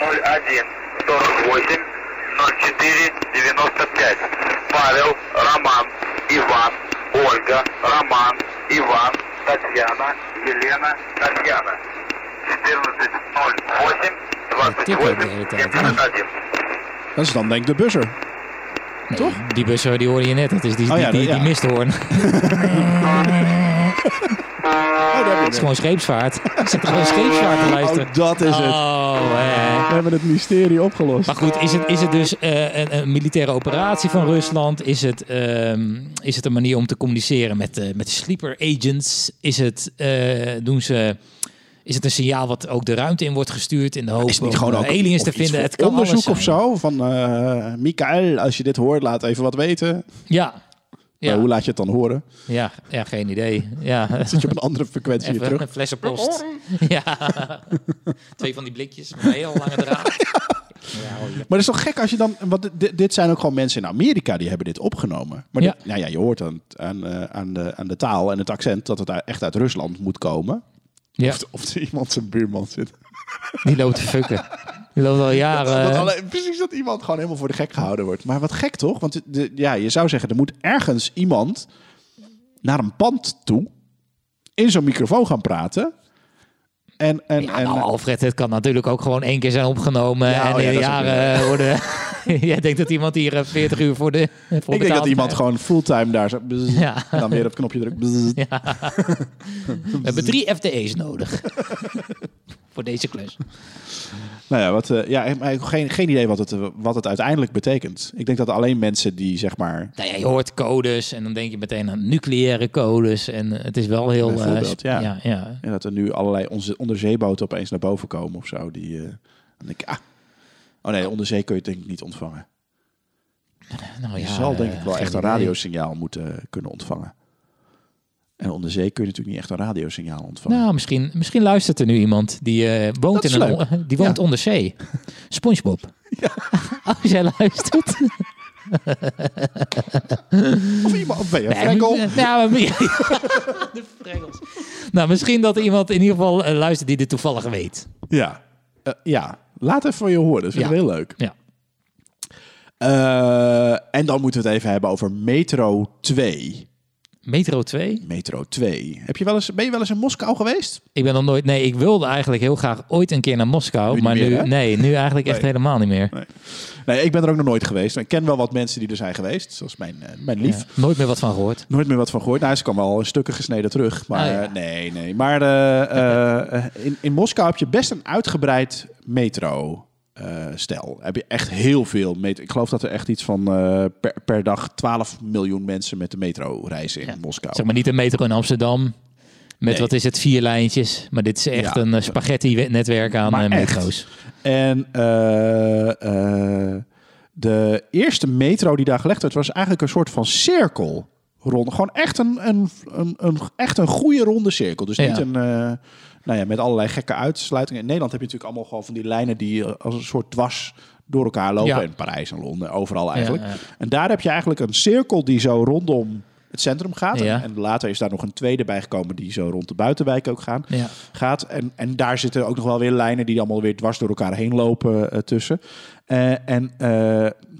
[SPEAKER 11] 01, 48, 04, 95. Павел, Роман, Иван, Ольга, Роман, Иван, Татьяна, Елена, Татьяна. 14, 08,
[SPEAKER 1] Tik ook de hele
[SPEAKER 11] 28,
[SPEAKER 1] tijd. hè?
[SPEAKER 11] 71.
[SPEAKER 2] Dat is dan denk ik de buzzer.
[SPEAKER 1] Nee,
[SPEAKER 2] Toch?
[SPEAKER 1] Die bus die hoorde je net. Dat is die,
[SPEAKER 2] Oh
[SPEAKER 1] die,
[SPEAKER 2] ja,
[SPEAKER 1] die,
[SPEAKER 2] dat-
[SPEAKER 1] die
[SPEAKER 2] ja.
[SPEAKER 1] misthoorn.
[SPEAKER 2] Oh,
[SPEAKER 1] Het is gewoon scheepsvaart. Ik zit gewoon scheepsvaart te luisteren.
[SPEAKER 2] Oh, dat is het.
[SPEAKER 1] Oh, hè.
[SPEAKER 2] We hebben het mysterie opgelost.
[SPEAKER 1] Maar goed, is het, is het dus eh, een, een militaire operatie van Rusland? Is het, ehm, is het een manier om te communiceren met, eh, met sleeper agents? Is het, eh, doen ze, is het een signaal wat ook de ruimte in wordt gestuurd in de hoop
[SPEAKER 2] Is het niet
[SPEAKER 1] om,
[SPEAKER 2] gewoon ook
[SPEAKER 1] aliens te vinden? Het kan
[SPEAKER 2] onderzoek of zo? Van eh Mikael, als je dit hoort, laat even wat weten.
[SPEAKER 1] Ja.
[SPEAKER 2] Maar
[SPEAKER 1] Ja.
[SPEAKER 2] hoe laat je het dan horen?
[SPEAKER 1] Ja, ja, geen idee. Ja.
[SPEAKER 2] Zit je op een andere frequentie
[SPEAKER 1] Even
[SPEAKER 2] terug?
[SPEAKER 1] een flessenpost. ja. Twee van die blikjes met een heel lange draad.
[SPEAKER 2] Maar het is toch gek als je dan... Want dit, dit zijn ook gewoon mensen in Amerika die hebben dit opgenomen. Maar
[SPEAKER 1] Ja.
[SPEAKER 2] nou ja, je hoort aan, aan, eh, aan, de, aan de taal en het accent dat het echt uit Rusland moet komen.
[SPEAKER 1] Ja,
[SPEAKER 2] Of, of er iemand zijn buurman zit.
[SPEAKER 1] die loopt te fucken. Die loopt al jaren.
[SPEAKER 2] Dat
[SPEAKER 1] eh,
[SPEAKER 2] precies dat iemand gewoon helemaal voor de gek gehouden wordt. Maar wat gek toch? Want de, ja, je zou zeggen, er moet ergens iemand naar een pand toe in zo'n microfoon gaan praten. En, en,
[SPEAKER 1] Ja,
[SPEAKER 2] en,
[SPEAKER 1] nou, Alfred, het kan natuurlijk ook gewoon één keer zijn opgenomen.
[SPEAKER 2] Ja,
[SPEAKER 1] en
[SPEAKER 2] oh ja, ook
[SPEAKER 1] jaren eh, worden... Jij denkt dat iemand hier eh, 40 uur voor de voor
[SPEAKER 2] ik denk dat iemand gewoon fulltime daar zo... bzz,
[SPEAKER 1] Ja.
[SPEAKER 2] En dan weer op het knopje drukt.
[SPEAKER 1] We hebben drie FTE's nodig. voor deze klus.
[SPEAKER 2] Nou ja, wat, eh, ja maar ik heb geen, geen idee wat het, eh, wat het uiteindelijk betekent. Ik denk dat alleen mensen die zeg maar...
[SPEAKER 1] Nou ja, je hoort codes en dan denk je meteen aan nucleaire codes. En eh, het is wel heel... sp-
[SPEAKER 2] ja.
[SPEAKER 1] ja, ja.
[SPEAKER 2] Ja, dat er nu allerlei onze onderzeeboten opeens naar boven komen of zo. Die, dan denk ik, ah. Oh nee, onderzee kun je het denk ik niet ontvangen.
[SPEAKER 1] Nou,
[SPEAKER 2] Je
[SPEAKER 1] ja,
[SPEAKER 2] zal denk ik wel echt een radiosignaal moeten kunnen ontvangen. En onder zee kun je natuurlijk niet echt een radiosignaal ontvangen.
[SPEAKER 1] Nou, misschien, misschien luistert er nu iemand die eh, woont,
[SPEAKER 2] is
[SPEAKER 1] in een, on- die woont
[SPEAKER 2] Ja.
[SPEAKER 1] onder zee. SpongeBob. Als jij luistert.
[SPEAKER 2] Of iemand, of ben je
[SPEAKER 1] Nee, maar- de Frengels. Nou, misschien dat er iemand in ieder geval eh, luistert die dit toevallig weet.
[SPEAKER 2] Ja. Eh, ja, laat even van je horen. Dat vind ik
[SPEAKER 1] Ja.
[SPEAKER 2] heel leuk.
[SPEAKER 1] Ja.
[SPEAKER 2] En dan moeten we het even hebben over Metro 2.
[SPEAKER 1] Metro 2?
[SPEAKER 2] Metro 2. Heb je wel eens, ben je wel eens in Moskou geweest?
[SPEAKER 1] Ik ben nog nooit... Nee, ik wilde eigenlijk heel graag ooit een keer naar Moskou.
[SPEAKER 2] Nu
[SPEAKER 1] maar
[SPEAKER 2] meer,
[SPEAKER 1] nu...
[SPEAKER 2] hè?
[SPEAKER 1] Nee, nu eigenlijk echt helemaal niet meer.
[SPEAKER 2] Nee. Nee, ik ben er ook nog nooit geweest. Ik ken wel wat mensen die er zijn geweest. Zoals mijn, eh, mijn lief.
[SPEAKER 1] Ja, nooit meer wat van gehoord.
[SPEAKER 2] Nooit meer wat van gehoord. Nou, ze kwam in stukken gesneden terug. Maar
[SPEAKER 1] Ah, ja.
[SPEAKER 2] nee, nee. Maar eh, eh, in, in Moskou heb je best een uitgebreid metro. Eh, stel, heb je echt heel veel metro. Ik geloof dat er echt iets van eh, per, per dag 12 miljoen mensen met de metro reizen in Moskou.
[SPEAKER 1] Zeg maar niet een metro in Amsterdam. Met
[SPEAKER 2] Nee.
[SPEAKER 1] wat is het, vier lijntjes. Maar dit is echt
[SPEAKER 2] Ja.
[SPEAKER 1] een eh, spaghetti-netwerk aan
[SPEAKER 2] Maar echt.
[SPEAKER 1] metro's.
[SPEAKER 2] En de eerste metro die daar gelegd werd, was eigenlijk een soort van cirkel. Rond. Gewoon echt een, een, een, een, echt een goede ronde cirkel. Dus
[SPEAKER 1] Ja.
[SPEAKER 2] niet een. Nou ja, met allerlei gekke uitsluitingen. In Nederland heb je natuurlijk allemaal gewoon van die lijnen die eh, als een soort dwars door elkaar lopen.
[SPEAKER 1] Ja.
[SPEAKER 2] In Parijs en Londen, overal eigenlijk.
[SPEAKER 1] Ja, ja.
[SPEAKER 2] En daar heb je eigenlijk een cirkel die zo rondom het centrum gaat. En- later is daar nog een tweede bijgekomen die zo rond de buitenwijk ook gaan, gaat. En, en daar zitten ook nog wel weer lijnen die allemaal weer dwars door elkaar heen lopen eh, tussen. Eh, en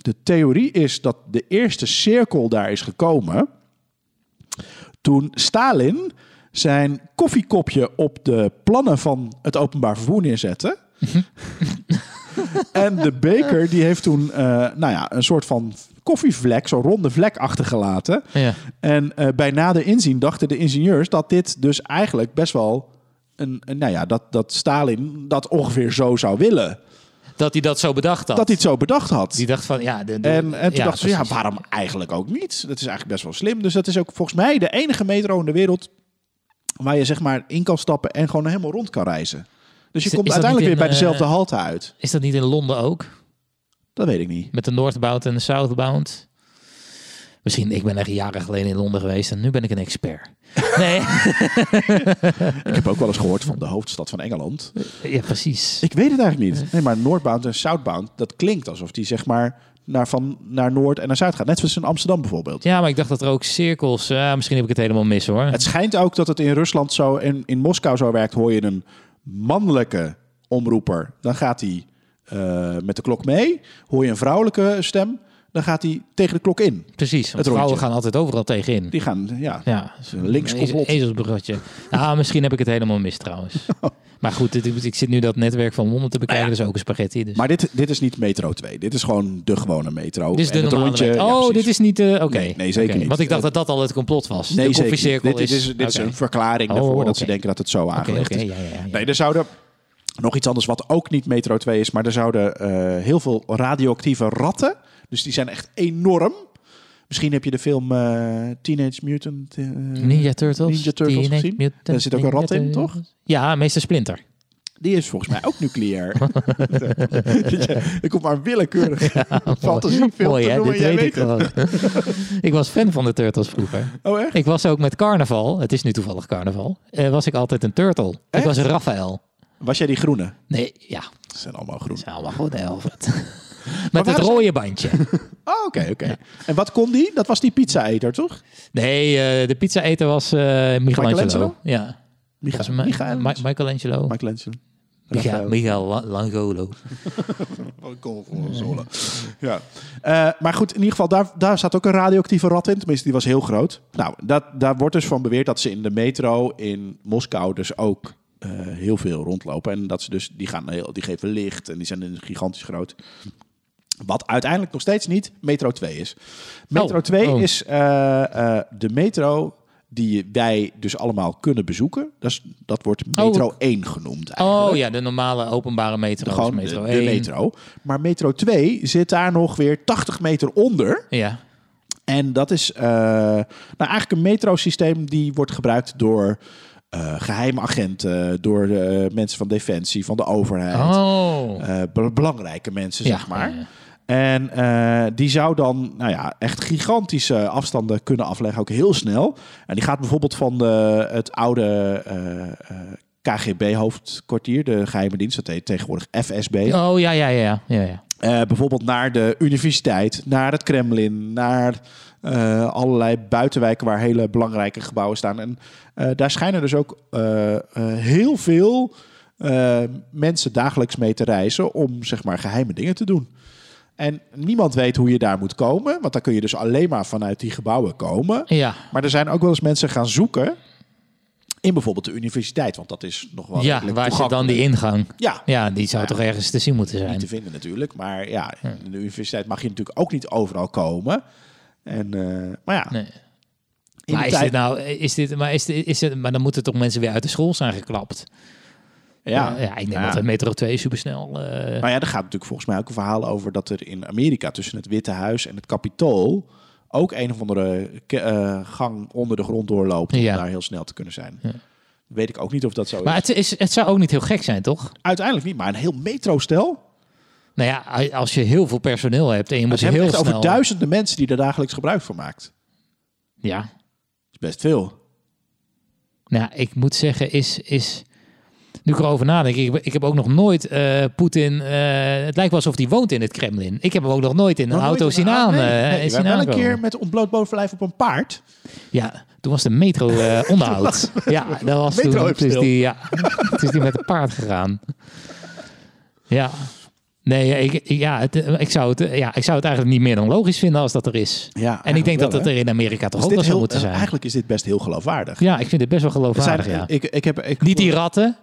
[SPEAKER 2] de theorie is dat de eerste cirkel daar is gekomen toen Stalin zijn koffiekopje op de plannen van het openbaar vervoer neerzette. en de beker die heeft toen eh, nou ja, een soort van koffievlek, zo'n ronde vlek achtergelaten.
[SPEAKER 1] Ja.
[SPEAKER 2] En eh, bij nader inzien dachten de ingenieurs dat dit dus eigenlijk best wel een, een nou ja, dat, dat Stalin dat ongeveer zo zou willen.
[SPEAKER 1] Dat hij dat zo bedacht had.
[SPEAKER 2] Dat hij het zo bedacht had.
[SPEAKER 1] Die dacht van, ja... De, de-
[SPEAKER 2] En, en toen
[SPEAKER 1] ja,
[SPEAKER 2] dachten ze, ja, waarom eigenlijk ook niet? Dat is eigenlijk best wel slim. Dus dat is ook volgens mij de enige metro in de wereld waar je zeg maar in kan stappen en gewoon helemaal rond kan reizen. Dus je
[SPEAKER 1] Is-
[SPEAKER 2] komt
[SPEAKER 1] is
[SPEAKER 2] uiteindelijk weer bij dezelfde
[SPEAKER 1] eh,
[SPEAKER 2] halte uit.
[SPEAKER 1] Is dat niet in Londen ook?
[SPEAKER 2] Dat weet ik niet.
[SPEAKER 1] Met de Northbound en de Southbound? Misschien, ik ben echt jaren geleden in Londen geweest en nu ben ik een expert. Nee,
[SPEAKER 2] Ik heb ook wel eens gehoord van de hoofdstad van Engeland.
[SPEAKER 1] ja, precies.
[SPEAKER 2] Ik weet het eigenlijk niet. Nee, maar Noordbound en Southbound, dat klinkt alsof die zeg maar naar, van, naar Noord en naar Zuid gaat. Net zoals in Amsterdam bijvoorbeeld.
[SPEAKER 1] Ja, maar ik dacht dat er ook cirkels... ja, misschien heb ik het helemaal mis hoor.
[SPEAKER 2] Het schijnt ook dat het in Rusland zo en in Moskou zo werkt. Hoor je een mannelijke omroeper, dan gaat hij eh, met de klok mee. Hoor je een vrouwelijke stem, dan gaat hij tegen de klok in.
[SPEAKER 1] Precies, want vrouwen gaan altijd overal tegenin.
[SPEAKER 2] Die gaan, ja,
[SPEAKER 1] Ja,
[SPEAKER 2] links complot.
[SPEAKER 1] Ezelsbruggetje. Nou, misschien heb ik het helemaal mis trouwens. Maar goed, dit- ik, zit nu dat netwerk van Londen te bekijken,
[SPEAKER 2] Nou ja.
[SPEAKER 1] dus ook een spaghetti. Dus.
[SPEAKER 2] Maar dit, dit is niet Metro 2. Dit is gewoon de gewone metro.
[SPEAKER 1] dit is de
[SPEAKER 2] En het
[SPEAKER 1] normale
[SPEAKER 2] rondje-
[SPEAKER 1] Oh, dit is niet... eh Oké.
[SPEAKER 2] Nee, nee, zeker niet.
[SPEAKER 1] Want ik dacht dat dat al het complot was.
[SPEAKER 2] Nee,
[SPEAKER 1] de
[SPEAKER 2] zeker niet. Dit, dit is, dit is een verklaring
[SPEAKER 1] Oh,
[SPEAKER 2] daarvoor dat ze denken dat het zo aangelegd is.
[SPEAKER 1] ja.
[SPEAKER 2] Nee, er zouden nog iets anders wat ook niet Metro 2 is, maar er zouden eh, heel veel radioactieve ratten. Dus die zijn echt enorm. Misschien heb je de film eh, Teenage Mutant eh,
[SPEAKER 1] Ninja Turtles.
[SPEAKER 2] Ninja Turtles
[SPEAKER 1] Teenage
[SPEAKER 2] gezien.
[SPEAKER 1] Mutant
[SPEAKER 2] Daar zit ook een
[SPEAKER 1] Ninja
[SPEAKER 2] rat in, toch?
[SPEAKER 1] Ja, meester Splinter.
[SPEAKER 2] Die is volgens mij ook nucleair. er komt maar een willekeurig fantasiefilm
[SPEAKER 1] Mooi
[SPEAKER 2] te
[SPEAKER 1] hè,
[SPEAKER 2] noemen. Jij
[SPEAKER 1] weet ik
[SPEAKER 2] weet
[SPEAKER 1] ik was fan van de Turtles vroeger.
[SPEAKER 2] Oh echt?
[SPEAKER 1] Ik was ook met carnaval, het is nu toevallig carnaval, eh, was ik altijd een turtle. Ik was Raphaël.
[SPEAKER 2] Was jij die groene?
[SPEAKER 1] Nee, ja,
[SPEAKER 2] Ze zijn allemaal groen.
[SPEAKER 1] zijn allemaal goed, Helvert. Met het
[SPEAKER 2] ze-
[SPEAKER 1] rode bandje.
[SPEAKER 2] Oh, oké, oké. En wat kon die? Dat was die pizza-eter, toch?
[SPEAKER 1] Nee, eh, de pizza-eter was eh Michelangelo.
[SPEAKER 2] Michelangelo?
[SPEAKER 1] Ja. Mij-
[SPEAKER 2] Michael-
[SPEAKER 1] Mi- Michelangelo.
[SPEAKER 2] Michelangelo.
[SPEAKER 1] Michael, Langolo.
[SPEAKER 2] Ja. Eh, maar goed, in ieder geval, daar, daar zat ook een radioactieve rat in. Tenminste, die was heel groot. Nou, dat, daar wordt dus van beweerd dat ze in de metro in Moskou dus ook heel veel rondlopen. En dat ze dus, die, gaan heel, die geven licht en die zijn gigantisch groot. Wat uiteindelijk nog steeds niet metro 2 is. Metro
[SPEAKER 1] Oh,
[SPEAKER 2] 2
[SPEAKER 1] oh.
[SPEAKER 2] is eh, eh, de metro die wij dus allemaal kunnen bezoeken. Dat, is, dat wordt metro
[SPEAKER 1] Oh.
[SPEAKER 2] 1 genoemd eigenlijk.
[SPEAKER 1] Oh ja, de normale openbare metro. is
[SPEAKER 2] Gewoon
[SPEAKER 1] metro
[SPEAKER 2] de, de
[SPEAKER 1] 1.
[SPEAKER 2] metro. Maar metro 2 zit daar nog weer 80 meter onder.
[SPEAKER 1] Ja.
[SPEAKER 2] En dat is eh, nou, eigenlijk een metrosysteem die wordt gebruikt door eh, geheime agenten, door de mensen van Defensie, van de overheid.
[SPEAKER 1] Oh.
[SPEAKER 2] Eh, be- belangrijke mensen,
[SPEAKER 1] Ja,
[SPEAKER 2] zeg maar.
[SPEAKER 1] ja, ja.
[SPEAKER 2] En eh, die zou dan nou ja, echt gigantische afstanden kunnen afleggen, ook heel snel. En die gaat bijvoorbeeld van de, het oude eh, eh, KGB-hoofdkwartier, de geheime dienst, dat heet tegenwoordig FSB.
[SPEAKER 1] Oh ja, ja, ja. ja, ja.
[SPEAKER 2] Eh, bijvoorbeeld naar de universiteit, naar het Kremlin, naar eh, allerlei buitenwijken waar hele belangrijke gebouwen staan. En eh, daar schijnen dus ook eh, heel veel mensen dagelijks mee te reizen om zeg maar geheime dingen te doen. En niemand weet hoe je daar moet komen, want dan kun je dus alleen maar vanuit die gebouwen komen.
[SPEAKER 1] Ja.
[SPEAKER 2] Maar er zijn ook wel eens mensen gaan zoeken in bijvoorbeeld de universiteit, want dat is nog wel
[SPEAKER 1] Ja, waar zit dan die ingang?
[SPEAKER 2] Ja.
[SPEAKER 1] Ja, die zou
[SPEAKER 2] Ja.
[SPEAKER 1] toch ergens te zien moeten zijn.
[SPEAKER 2] Niet te vinden natuurlijk, maar ja, in de universiteit mag je natuurlijk ook niet overal komen. En, eh, maar ja,
[SPEAKER 1] Nee.
[SPEAKER 2] in
[SPEAKER 1] Maar is
[SPEAKER 2] tijd-
[SPEAKER 1] dit nou, is dit, maar is dit, is het, maar dan moeten toch mensen weer uit de school zijn geklapt?
[SPEAKER 2] ja,
[SPEAKER 1] ja, ik denk
[SPEAKER 2] Ja.
[SPEAKER 1] dat de metro 2 supersnel. eh
[SPEAKER 2] Maar ja, er gaat natuurlijk volgens mij ook een verhaal over dat er in Amerika tussen het Witte Huis en het Capitool ook een of andere eh, gang onder de grond doorloopt om
[SPEAKER 1] Ja.
[SPEAKER 2] daar heel snel te kunnen zijn. Weet ik ook niet of dat zo
[SPEAKER 1] maar
[SPEAKER 2] is.
[SPEAKER 1] het, is, het zou ook niet heel gek zijn, toch?
[SPEAKER 2] Uiteindelijk niet, maar een heel metrostel.
[SPEAKER 1] Nou ja, als je heel veel personeel hebt en je moet
[SPEAKER 2] hebben
[SPEAKER 1] heel
[SPEAKER 2] het
[SPEAKER 1] snel...
[SPEAKER 2] over duizenden mensen die er dagelijks gebruik van maakt.
[SPEAKER 1] Ja,
[SPEAKER 2] Dat is best veel.
[SPEAKER 1] nou, ik moet zeggen, is, is nu ik erover nadenk, ik, ik heb ook nog nooit eh Poetin. eh, het lijkt wel alsof hij woont in het Kremlin. Ik heb hem ook nog nooit in een auto zien aan.
[SPEAKER 2] nee,
[SPEAKER 1] eh,
[SPEAKER 2] nee,
[SPEAKER 1] zien
[SPEAKER 2] wel een keer met ontbloot bovenlijf op een paard.
[SPEAKER 1] Ja, toen was de metro onderhoud. ja, dat was
[SPEAKER 2] Metro
[SPEAKER 1] toen. is, die, ja, toen is die met een paard gegaan. Ja. Nee, ik, ja, het, eh, ik, zou het, eh, ja, ik zou het eigenlijk niet meer dan logisch vinden als dat er is.
[SPEAKER 2] Ja,
[SPEAKER 1] en ik denk
[SPEAKER 2] wel,
[SPEAKER 1] dat dat
[SPEAKER 2] hè?
[SPEAKER 1] er in Amerika toch
[SPEAKER 2] Is
[SPEAKER 1] ook wel zou moeten
[SPEAKER 2] eh,
[SPEAKER 1] zijn.
[SPEAKER 2] Eigenlijk is dit best heel geloofwaardig.
[SPEAKER 1] Ja, ik vind het best wel geloofwaardig,
[SPEAKER 2] zijn,
[SPEAKER 1] ja.
[SPEAKER 2] ik, ik heb, ik,
[SPEAKER 1] Niet die ratten.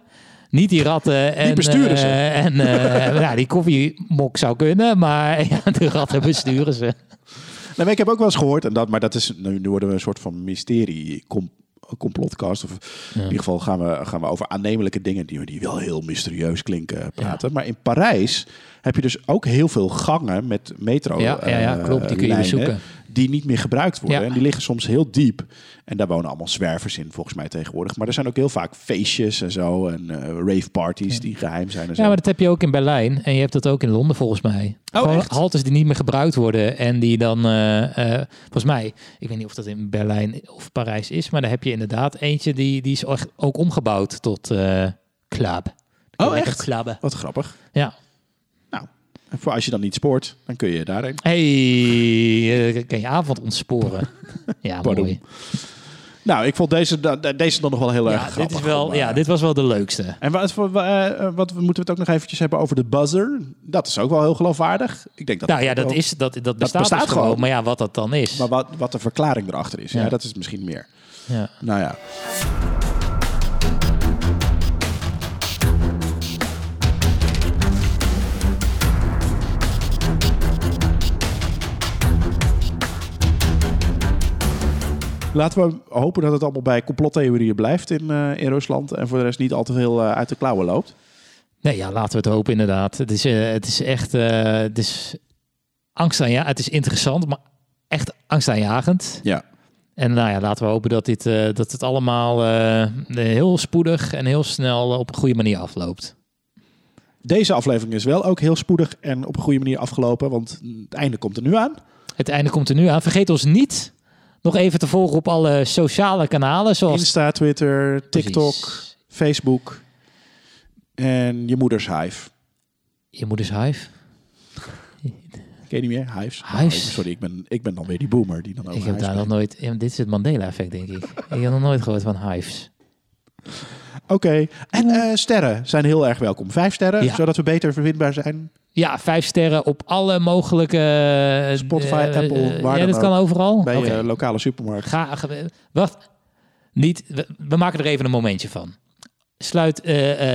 [SPEAKER 1] Niet die ratten. En,
[SPEAKER 2] besturen ze.
[SPEAKER 1] en ja, die koffiemok zou kunnen, maar ja, de ratten besturen ze.
[SPEAKER 2] Nee, maar ik heb ook wel eens gehoord, en dat, maar dat is, nu, worden we een soort van mysterie com- complotcast. Of in ieder geval gaan we, gaan we over aannemelijke dingen die, die wel heel mysterieus klinken praten. Maar in Parijs heb je dus ook heel veel gangen met metro.
[SPEAKER 1] Ja, ja, ja,
[SPEAKER 2] eh,
[SPEAKER 1] klopt. Die kun je bezoeken.
[SPEAKER 2] Die niet meer gebruikt worden.
[SPEAKER 1] Ja.
[SPEAKER 2] En die liggen soms heel diep. En daar wonen allemaal zwervers in, volgens mij tegenwoordig. Maar er zijn ook heel vaak feestjes en zo. En eh rave parties die geheim zijn. En zo.
[SPEAKER 1] Ja, maar dat heb je ook in Berlijn en je hebt dat ook in Londen volgens mij.
[SPEAKER 2] Oh, echt?
[SPEAKER 1] haltes die niet meer gebruikt worden en die dan, eh, volgens mij, ik weet niet of dat in Berlijn of Parijs is, maar daar heb je inderdaad eentje die, die is ook omgebouwd tot club.
[SPEAKER 2] Oh, echt?
[SPEAKER 1] Klabben.
[SPEAKER 2] Wat grappig.
[SPEAKER 1] Ja.
[SPEAKER 2] Voor als je dan niet spoort, dan kun je daarheen.
[SPEAKER 1] Hey, eh, kan je avond ontsporen. ja,
[SPEAKER 2] Pardon.
[SPEAKER 1] mooi.
[SPEAKER 2] Nou, ik vond deze, deze dan nog wel heel erg
[SPEAKER 1] Ja, dit,
[SPEAKER 2] grappig.
[SPEAKER 1] is wel,
[SPEAKER 2] om,
[SPEAKER 1] ja, dit was wel de leukste.
[SPEAKER 2] En wat, voor- eh, eh, wat moeten we het ook nog eventjes hebben over de buzzer? Dat is ook wel heel geloofwaardig. Ik denk dat
[SPEAKER 1] Nou ja, dat,
[SPEAKER 2] wel-
[SPEAKER 1] is, dat, dat bestaat,
[SPEAKER 2] bestaat
[SPEAKER 1] dus gewoon.
[SPEAKER 2] gewoon.
[SPEAKER 1] Maar ja, wat dat dan is.
[SPEAKER 2] Maar wat, wat de verklaring erachter is, ja.
[SPEAKER 1] Ja.
[SPEAKER 2] dat is misschien meer.
[SPEAKER 1] Ja.
[SPEAKER 2] Nou ja. Laten we hopen dat het allemaal bij complottheorieën blijft in, eh, in Rusland. En voor de rest niet al te veel eh, uit de klauwen loopt.
[SPEAKER 1] Nee, ja, laten we het hopen inderdaad. Het is, eh, het is echt, het is angst aan ja, het is interessant, maar echt angstaanjagend.
[SPEAKER 2] Ja.
[SPEAKER 1] En nou ja, laten we hopen dat, dit, dat het allemaal heel spoedig en heel snel op een goede manier afloopt.
[SPEAKER 2] Deze aflevering is wel ook heel spoedig en op een goede manier afgelopen. Want het einde komt er nu aan.
[SPEAKER 1] Het einde komt er nu aan. Vergeet ons niet nog even te volgen op alle sociale kanalen, zoals
[SPEAKER 2] Insta, Twitter, TikTok,
[SPEAKER 1] Precies.
[SPEAKER 2] Facebook en je moeders hive.
[SPEAKER 1] Je moeders Hive.
[SPEAKER 2] Ken je niet meer? Hives? Nou,
[SPEAKER 1] Hives.
[SPEAKER 2] ik- sorry, ik ben, ik ben dan weer die boomer die dan over
[SPEAKER 1] Ik heb
[SPEAKER 2] Hives
[SPEAKER 1] daar nog nooit... dit is het Mandela-effect, denk ik. ik heb nog nooit gehoord van Hives.
[SPEAKER 2] Oké, en eh, sterren zijn heel erg welkom. Vijf sterren,
[SPEAKER 1] Ja.
[SPEAKER 2] zodat we beter vervindbaar zijn.
[SPEAKER 1] Ja, vijf sterren op alle mogelijke... eh,
[SPEAKER 2] Spotify,
[SPEAKER 1] eh,
[SPEAKER 2] Apple,
[SPEAKER 1] eh,
[SPEAKER 2] waar
[SPEAKER 1] Ja, dat kan overal.
[SPEAKER 2] Bij je lokale supermarkt.
[SPEAKER 1] Ga, wacht. Niet, we, we maken er even een momentje van. Sluit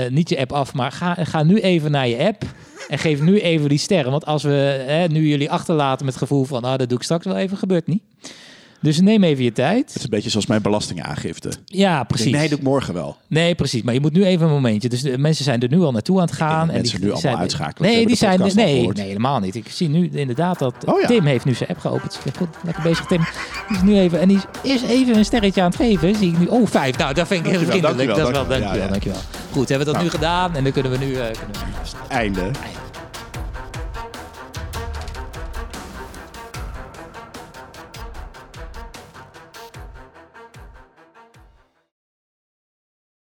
[SPEAKER 1] niet je app af, maar ga, ga nu even naar je app. En geef nu even die sterren. Want als we nu jullie achterlaten met het gevoel van... Ah, dat doe ik straks wel even, gebeurt niet. Dus neem even je tijd.
[SPEAKER 2] Het is een beetje zoals mijn belastingaangifte.
[SPEAKER 1] Ja, precies.
[SPEAKER 2] Nee, doe ik morgen wel.
[SPEAKER 1] Nee, precies. Maar je moet nu even een momentje. Dus de mensen zijn er nu al naartoe aan het gaan.
[SPEAKER 2] dat mensen nu allemaal
[SPEAKER 1] zijn,
[SPEAKER 2] uitschakelen.
[SPEAKER 1] Nee, die zijn, nee, nee, helemaal niet. Ik zie nu inderdaad dat
[SPEAKER 2] Oh ja.
[SPEAKER 1] Tim heeft nu zijn app geopend. Goed, lekker bezig Tim. Die is nu even, en die is, even een sterretje aan het geven. Zie ik nu. Oh, vijf. Nou, dat vind ik heel vriendelijk.
[SPEAKER 2] dankjewel,
[SPEAKER 1] dat is wel,
[SPEAKER 2] dankjewel.
[SPEAKER 1] dankjewel,
[SPEAKER 2] Ja, ja.
[SPEAKER 1] dankjewel. Goed, hebben we dat
[SPEAKER 2] Nou.
[SPEAKER 1] nu gedaan. En dan kunnen we nu... eh, kunnen we...
[SPEAKER 2] Einde.